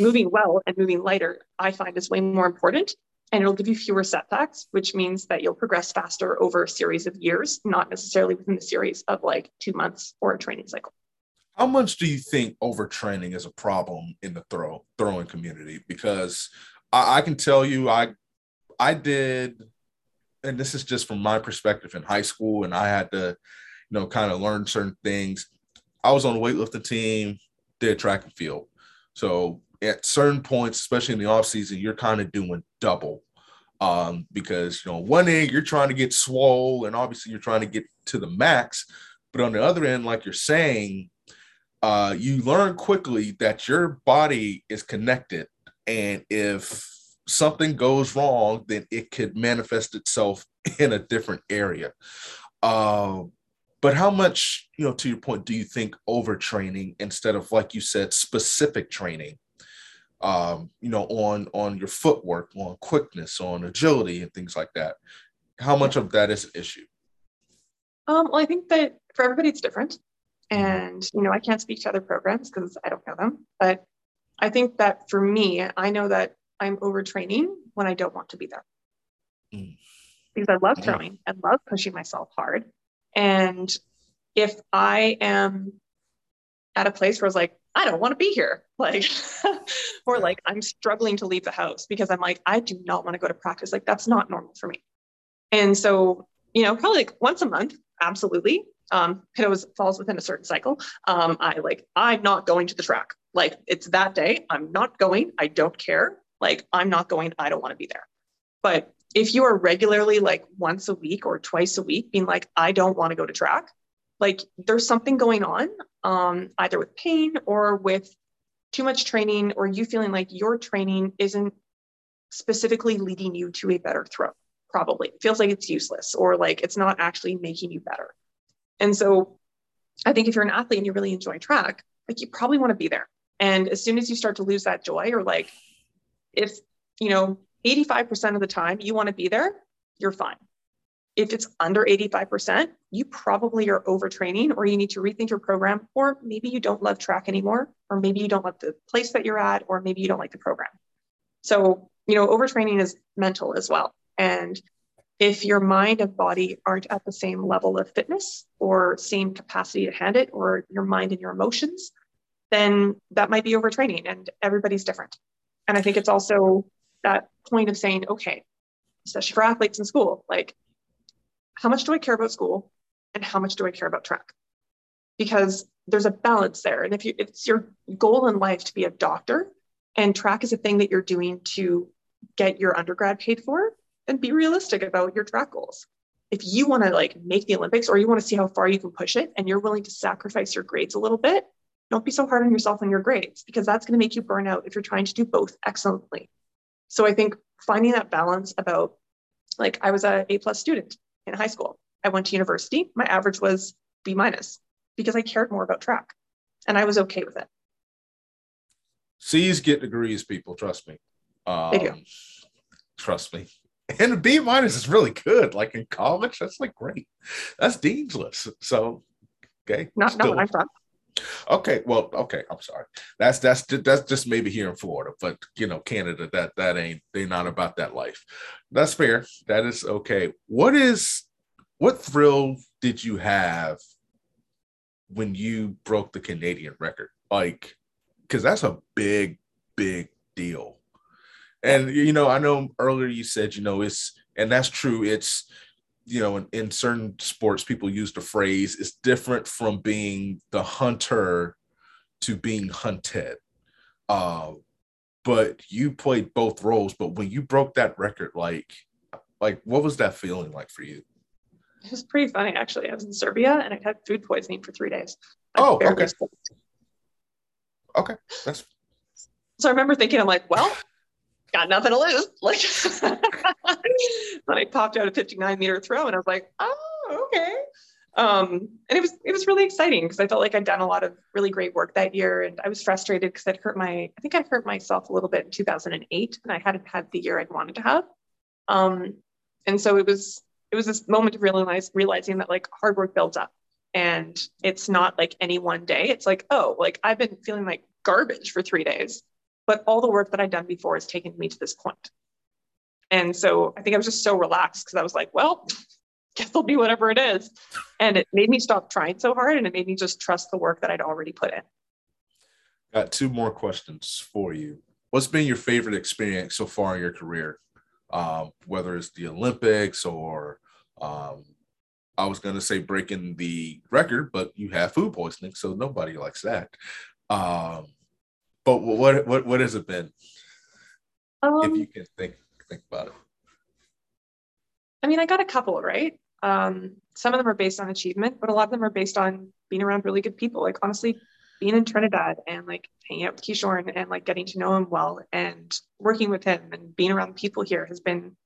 moving well and moving lighter, I find is way more important and it'll give you fewer setbacks, which means that you'll progress faster over a series of years, not necessarily within the series of like two months or a training cycle. How much do you think overtraining is a problem in the throw throwing community? Because I, I can tell you, I I did, and this is just from my perspective in high school, and I had to, you know, kind of learn certain things. I was on the weightlifting team, did track and field. So at certain points, especially in the off season, you're kind of doing double um, because you know one end you're trying to get swole, and obviously you're trying to get to the max, but on the other end, like you're saying, uh, you learn quickly that your body is connected, and if something goes wrong, then it could manifest itself in a different area. Uh, but how much, you know, to your point, do you think overtraining instead of, like you said, specific training um, you know, on on your footwork, on quickness, on agility, and things like that. How much of that is an issue? Um, well, I think that for everybody it's different, mm-hmm. and you know, I can't speak to other programs because I don't know them. But I think that for me, I know that I'm overtraining when I don't want to be there. Mm. Because I love throwing and love pushing myself hard. And if I am at a place where I was like, I don't want to be here. Like, or like, I'm struggling to leave the house because I'm like, I do not want to go to practice. Like, that's not normal for me. And so, you know, probably like once a month, absolutely. Um, it always falls within a certain cycle. Um, I like, I'm not going to the track. Like, it's that day. I'm not going. I don't care. Like, I'm not going. I don't want to be there. But if you are regularly, like once a week or twice a week, being like, I don't want to go to track, like there's something going on um, either with pain or with too much training or you feeling like your training isn't specifically leading you to a better throw probably it feels like it's useless or like it's not actually making you better and so i think if you're an athlete and you really enjoy track like you probably want to be there and as soon as you start to lose that joy or like if you know 85% of the time you want to be there you're fine if it's under 85%, you probably are overtraining or you need to rethink your program, or maybe you don't love track anymore, or maybe you don't love the place that you're at, or maybe you don't like the program. So, you know, overtraining is mental as well. And if your mind and body aren't at the same level of fitness or same capacity to handle it, or your mind and your emotions, then that might be overtraining and everybody's different. And I think it's also that point of saying, okay, especially for athletes in school, like how much do I care about school and how much do I care about track? Because there's a balance there. And if you it's your goal in life to be a doctor and track is a thing that you're doing to get your undergrad paid for, then be realistic about your track goals. If you want to like make the Olympics or you want to see how far you can push it and you're willing to sacrifice your grades a little bit, don't be so hard on yourself on your grades because that's going to make you burn out if you're trying to do both excellently. So I think finding that balance about like I was a A plus student in high school. I went to university. My average was B minus because I cared more about track and I was okay with it. C's get degrees, people. Trust me. Um, they do. Trust me. And a B minus is really good. Like in college, that's like great. That's dean's list. So, okay. Not, Still. I'm from. Okay, well, okay, I'm sorry. That's that's that's just maybe here in Florida, but you know, Canada, that that ain't they not about that life. That's fair. That is okay. What is what thrill did you have when you broke the Canadian record? Like, because that's a big, big deal. And you know, I know earlier you said, you know, it's and that's true. It's you know, in, in certain sports, people use the phrase, it's different from being the hunter to being hunted. Uh, but you played both roles. But when you broke that record, like, like what was that feeling like for you? It was pretty funny, actually. I was in Serbia and I had food poisoning for three days. oh, okay. Okay, that's. So I remember thinking, I'm like, well, got nothing to lose. Like, then I popped out a 59 meter throw, and I was like, oh, okay. Um, and it was it was really exciting because I felt like I'd done a lot of really great work that year, and I was frustrated because I'd hurt my I think I hurt myself a little bit in 2008, and I hadn't had the year I'd wanted to have. Um, and so it was it was this moment of realize, realizing that like hard work builds up, and it's not like any one day. It's like oh, like I've been feeling like garbage for three days, but all the work that I'd done before has taken me to this point. And so I think I was just so relaxed because I was like, well, guess I'll be whatever it is. And it made me stop trying so hard and it made me just trust the work that I'd already put in. Got two more questions for you. What's been your favorite experience so far in your career? Um, whether it's the Olympics or um, I was going to say breaking the record, but you have food poisoning, so nobody likes that. Um, but what what what has it been? Um, if you can think think about it. I mean, I got a couple, right? Um, some of them are based on achievement, but a lot of them are based on being around really good people. Like honestly, being in Trinidad and like hanging out with Keshorn and like getting to know him well and working with him and being around people here has been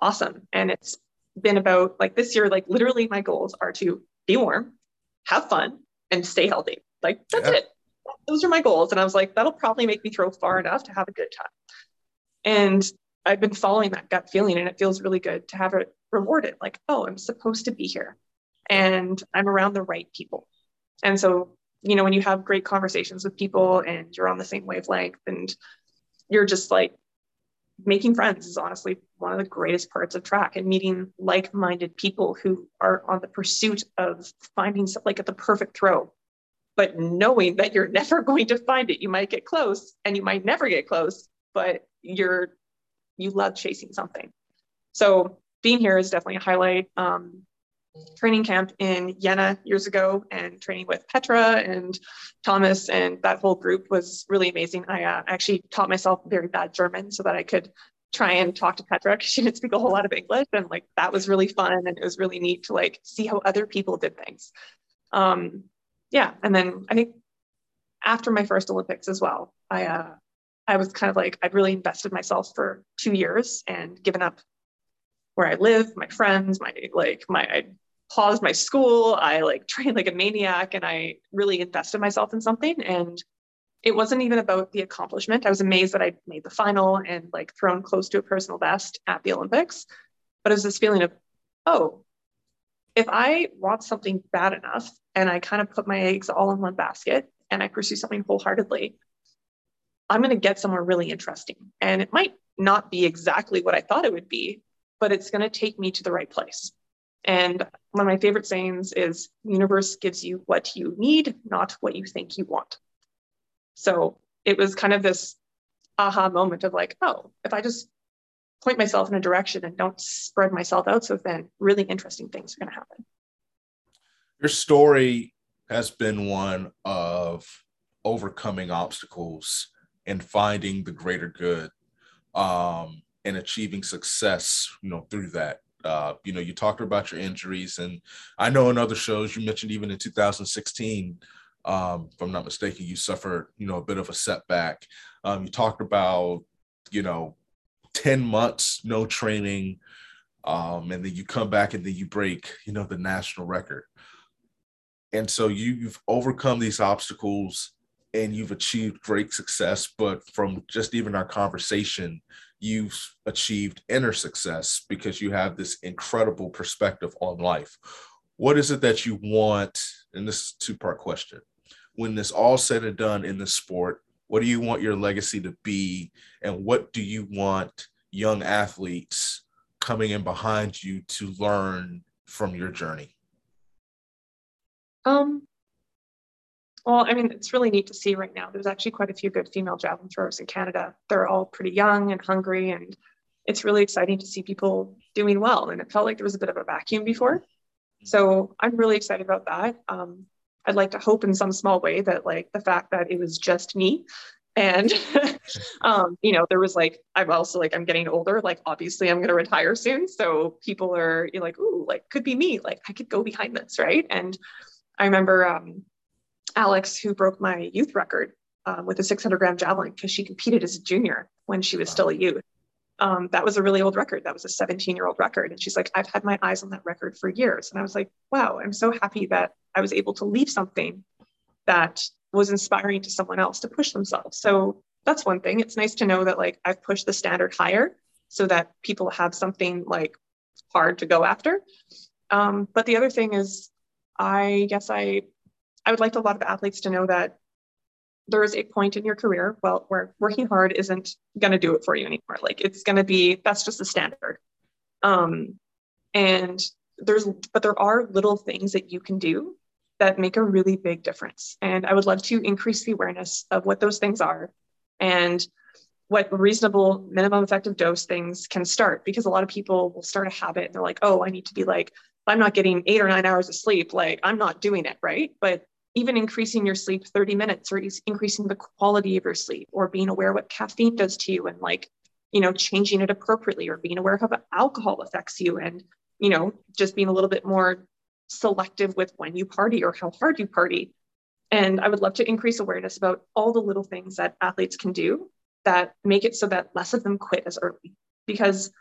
awesome. And it's been about like this year, like literally my goals are to be warm, have fun, and stay healthy. Like that's yeah. it. Those are my goals. And I was like, that'll probably make me throw far enough to have a good time. And I've been following that gut feeling and it feels really good to have it rewarded. Like, oh, I'm supposed to be here and I'm around the right people. And so, you know, when you have great conversations with people and you're on the same wavelength and you're just like making friends is honestly one of the greatest parts of track and meeting like-minded people who are on the pursuit of finding something like at the perfect throw but knowing that you're never going to find it you might get close and you might never get close but you're you love chasing something. So being here is definitely a highlight. Um, training camp in Jena years ago and training with Petra and Thomas and that whole group was really amazing. I uh, actually taught myself very bad German so that I could try and talk to Petra because she didn't speak a whole lot of English and like that was really fun and it was really neat to like see how other people did things. Um, yeah, and then I think after my first Olympics as well, I uh, I was kind of like, I'd really invested myself for two years and given up where I live, my friends, my like my I paused my school. I like trained like a maniac and I really invested myself in something. And it wasn't even about the accomplishment. I was amazed that I made the final and like thrown close to a personal best at the Olympics. But it was this feeling of oh, if I want something bad enough and I kind of put my eggs all in one basket and I pursue something wholeheartedly, I'm going to get somewhere really interesting. And it might not be exactly what I thought it would be, but it's going to take me to the right place. And one of my favorite sayings is universe gives you what you need, not what you think you want. So it was kind of this aha moment of like, oh, if I just point myself in a direction and don't spread myself out so thin, really interesting things are going to happen. Your story has been one of overcoming obstacles and finding the greater good um, and achieving success, you know, through that. Uh, you know, you talked about your injuries, and I know in other shows you mentioned even in 2016, um, if I'm not mistaken, you suffered, you know, a bit of a setback. Um, you talked about, you know, 10 months no training, um, and then you come back and then you break, you know, the national record. And so you, you've overcome these obstacles and you've achieved great success. But from just even our conversation, you've achieved inner success because you have this incredible perspective on life. What is it that you want? And this is two part question. When this all said and done in the sport, what do you want your legacy to be? And what do you want young athletes coming in behind you to learn from your journey? Um, well, I mean, it's really neat to see right now. There's actually quite a few good female javelin throwers in Canada. They're all pretty young and hungry, and it's really exciting to see people doing well. And it felt like there was a bit of a vacuum before. So I'm really excited about that. Um, I'd like to hope in some small way that like the fact that it was just me and um, you know there was like i'm also like i'm getting older like obviously i'm going to retire soon. So people are you know, like ooh like could be me. Like i could go behind this right? And i remember um, Alex, who broke my youth record um, with a 600 gram javelin because she competed as a junior when she was still a youth. Um, that was a really old record. That was a 17 year old record. And she's like, I've had my eyes on that record for years. And I was like, wow, I'm so happy that I was able to leave something that was inspiring to someone else to push themselves. So that's one thing. It's nice to know that like I've pushed the standard higher so that people have something like hard to go after. Um, but the other thing is, I guess I I would like a lot of athletes to know that there is a point in your career well where working hard isn't going to do it for you anymore. Like it's going to be that's just the standard. Um and there's but there are little things that you can do that make a really big difference. And i would love to increase the awareness of what those things are and what reasonable minimum effective dose things can start because a lot of people will start a habit and they're like oh i need to be like i'm not getting eight or nine hours of sleep like i'm not doing it right? But even increasing your sleep 30 minutes or increasing the quality of your sleep or being aware what caffeine does to you and like you know changing it appropriately or being aware of how alcohol affects you and you know just being a little bit more selective with when you party or how hard you party. And i would love to increase awareness about all the little things that athletes can do that make it so that less of them quit as early. Because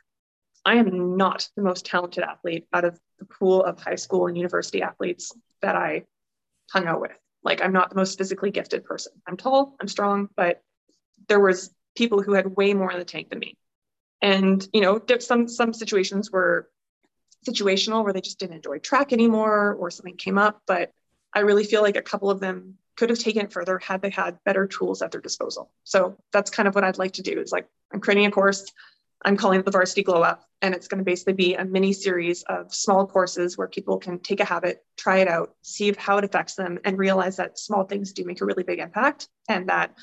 i am not the most talented athlete out of the pool of high school and university athletes that i hung out with. Like I'm not the most physically gifted person. I'm tall, I'm strong, but there was people who had way more in the tank than me. And you know, some some situations were situational where they just didn't enjoy track anymore or something came up, but I really feel like a couple of them could have taken it further had they had better tools at their disposal. So that's kind of what I'd like to do is like I'm creating a course I'm calling it the Varsity Glow Up. And it's going to basically be a mini series of small courses where people can take a habit, try it out, see how it affects them, and realize that small things do make a really big impact and that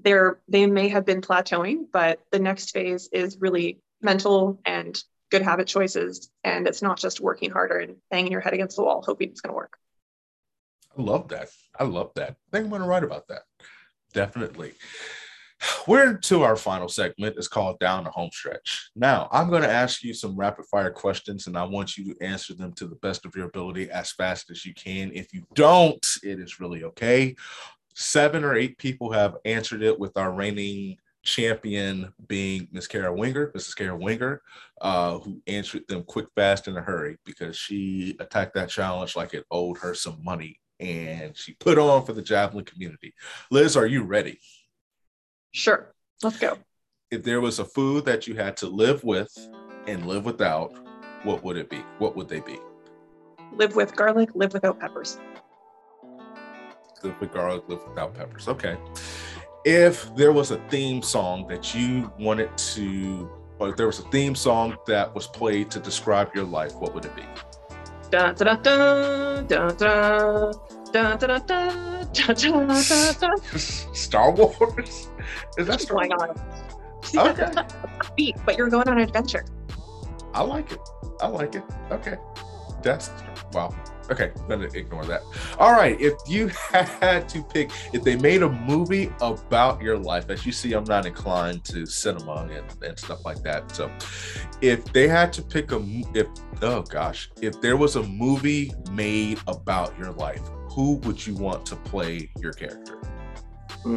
they're they may have been plateauing, but the next phase is really mental and good habit choices. And it's not just working harder and banging your head against the wall, hoping it's going to work. I love that. I love that. I think I'm going to write about that. Definitely. We're into our final segment. It's called Down the Home Stretch. Now, I'm going to ask you some rapid fire questions, and I want you to answer them to the best of your ability as fast as you can. If you don't, it is really okay. Seven or eight people have answered it, with our reigning champion being Miss Kara Winger, Mrs. Kara Winger, uh, who answered them quick, fast, in a hurry because she attacked that challenge like it owed her some money and she put on for the javelin community. Liz, are you ready? Sure. Let's go. If there was a food that you had to live with and live without, what would it be? What would they be? Live with garlic, live without peppers. Live with garlic, live without peppers. Okay. If there was a theme song that you wanted to, or if there was a theme song that was played to describe your life, what would it be? Star Wars? Is that Star Why Wars? Okay. Beat, but you're going on an adventure. I like it. I like it. Okay. That's wow. Okay, gonna ignore that. All right, if you had to pick, if they made a movie about your life, as you see, I'm not inclined to cinema and, and stuff like that. So, if they had to pick a, if oh gosh, if there was a movie made about your life, who would you want to play your character? Hmm.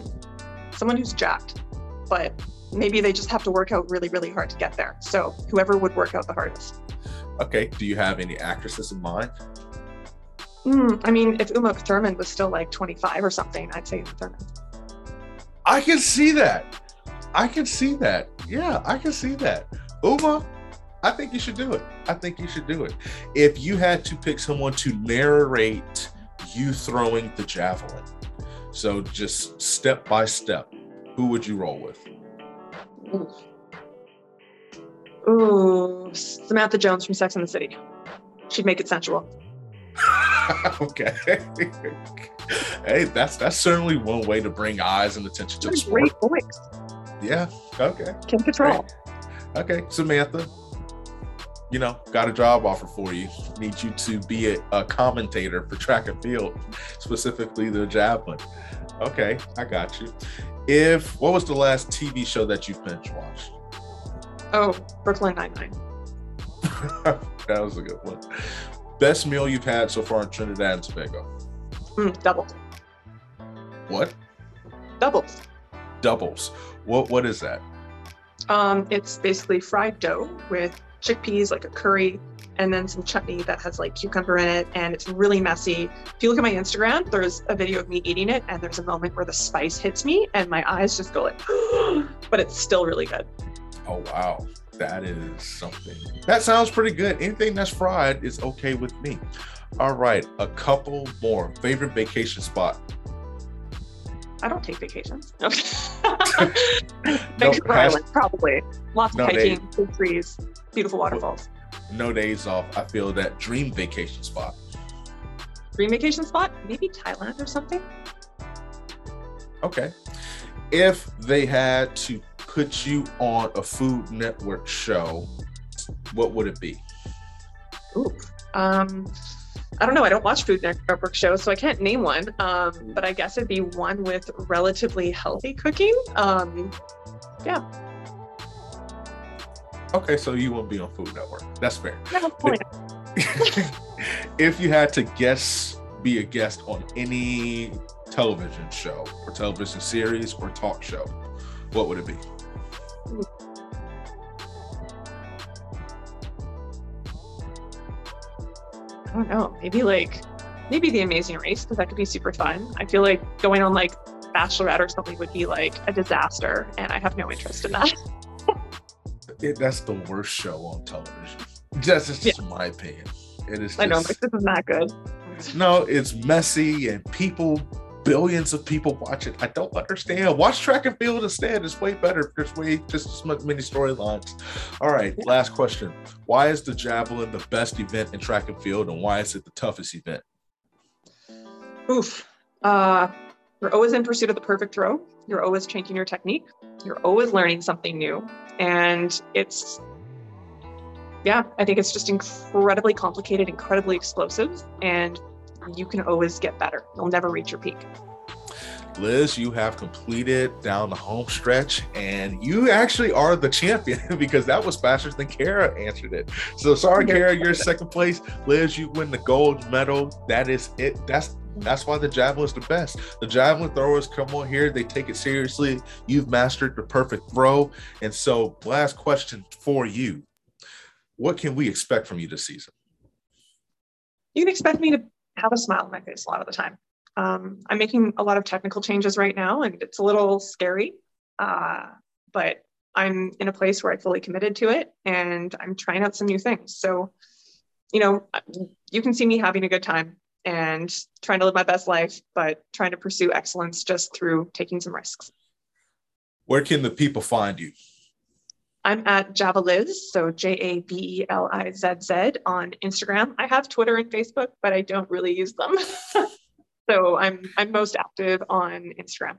Someone who's jacked, but maybe they just have to work out really, really hard to get there. So, whoever would work out the hardest. Okay. Do you have any actresses in mind? Mm, I mean, if Uma Thurman was still like 25 or something, I'd say Uma Thurman. I can see that. I can see that. Yeah, I can see that. Uma, I think you should do it. I think you should do it. If you had to pick someone to narrate you throwing the javelin, so just step by step, who would you roll with? Ooh. Samantha Jones from Sex and the City. She'd make it sensual. okay. hey, that's that's certainly one way to bring eyes and attention to the sport. Great voice. Yeah. Okay. Can control. Okay, Samantha. You know, got a job offer for you. Need you to be a, a commentator for track and field, specifically the javelin. Okay, I got you. If what was the last TV show that you binge watched? Oh, Brooklyn Nine Nine. that was a good one. Best meal you've had so far in Trinidad and Tobago? Mm, doubles. What? Doubles. Doubles. What What is that? Um, it's basically fried dough with chickpeas, like a curry, and then some chutney that has like cucumber in it, and it's really messy. If you look at my Instagram, there's a video of me eating it, and there's a moment where the spice hits me, and my eyes just go like, but it's still really good. Oh wow that is something. That sounds pretty good. Anything that's fried is okay with me. All right, a couple more. Favorite vacation spot? I don't take vacations. Vancouver no, Island, probably. Lots no of hiking, big trees, beautiful waterfalls. No days off. I feel that dream vacation spot. Dream vacation spot? Maybe Thailand or something. Okay. If they had to put you on a Food Network show, what would it be? Ooh, um, I don't know. I don't watch Food Network shows, so I can't name one. Um, but I guess it'd be one with relatively healthy cooking. Um, yeah. Okay, so you won't be on Food Network. That's fair. if you had to guess, be a guest on any television show or television series or talk show, what would it be? I don't know. Maybe like maybe the Amazing Race because that could be super fun. I feel like going on like Bachelorette or something would be like a disaster, and I have no interest in that. it, that's the worst show on television. That's just yeah. my opinion. It is. Just, I know, this is not good. No, it's messy and people billions of people watch it. I don't understand. Watch track and field instead. It's way better. There's way just as many storylines. All right, last question. Why is the javelin the best event in track and field, and why is it the toughest event? Oof. Uh, you're always in pursuit of the perfect throw. You're always changing your technique. You're always learning something new, and it's yeah, I think it's just incredibly complicated, incredibly explosive, and you can always get better. You'll never reach your peak. Liz, you have completed down the home stretch, and you actually are the champion because that was faster than Kara answered it. So sorry, Kara, you're second place. Liz, you win the gold medal. That is it. That's that's why the javelin is the best. The javelin throwers come on here, they take it seriously. You've mastered the perfect throw. And so, last question for you What can we expect from you this season? You can expect me to have a smile on my face a lot of the time. Um, I'm making a lot of technical changes right now, and it's a little scary. Uh, but I'm in a place where I fully committed to it and I'm trying out some new things. So, you know, you can see me having a good time and trying to live my best life, but trying to pursue excellence just through taking some risks. Where can the people find you? I'm at Javelizz, so J A V E L I Z Z on Instagram. I have Twitter and Facebook, but I don't really use them. so I'm I'm most active on Instagram.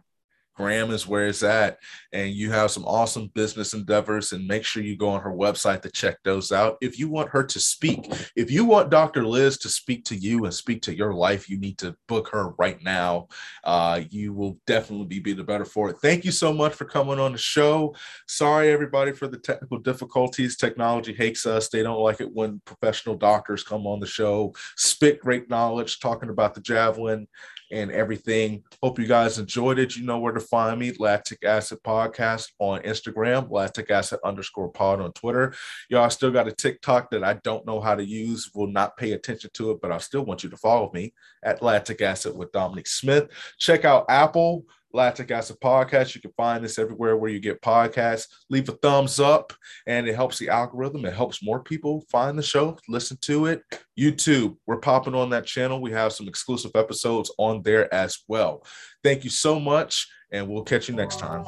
Graham is where it's at. And you have some awesome business endeavors. And make sure you go on her website to check those out. If you want her to speak, if you want Dr. Liz to speak to you and speak to your life, you need to book her right now. Uh, you will definitely be, be the better for it. Thank you so much for coming on the show. Sorry, everybody, for the technical difficulties. Technology hates us. They don't like it when professional doctors come on the show, spit great knowledge, talking about the javelin and everything. Hope you guys enjoyed it. You know where to find me, Lactic Acid Podcast on Instagram, Lactic Acid underscore pod on Twitter. Y'all still got a TikTok that I don't know how to use, will not pay attention to it, but I still want you to follow me at Lactic Acid with Dominic Smith. Check out Apple. Lactic Acid Podcast. You can find this everywhere where you get podcasts. Leave a thumbs up, and it helps the algorithm. It helps more people find the show, listen to it. YouTube, we're popping on that channel. We have some exclusive episodes on there as well. Thank you so much, and we'll catch you next time.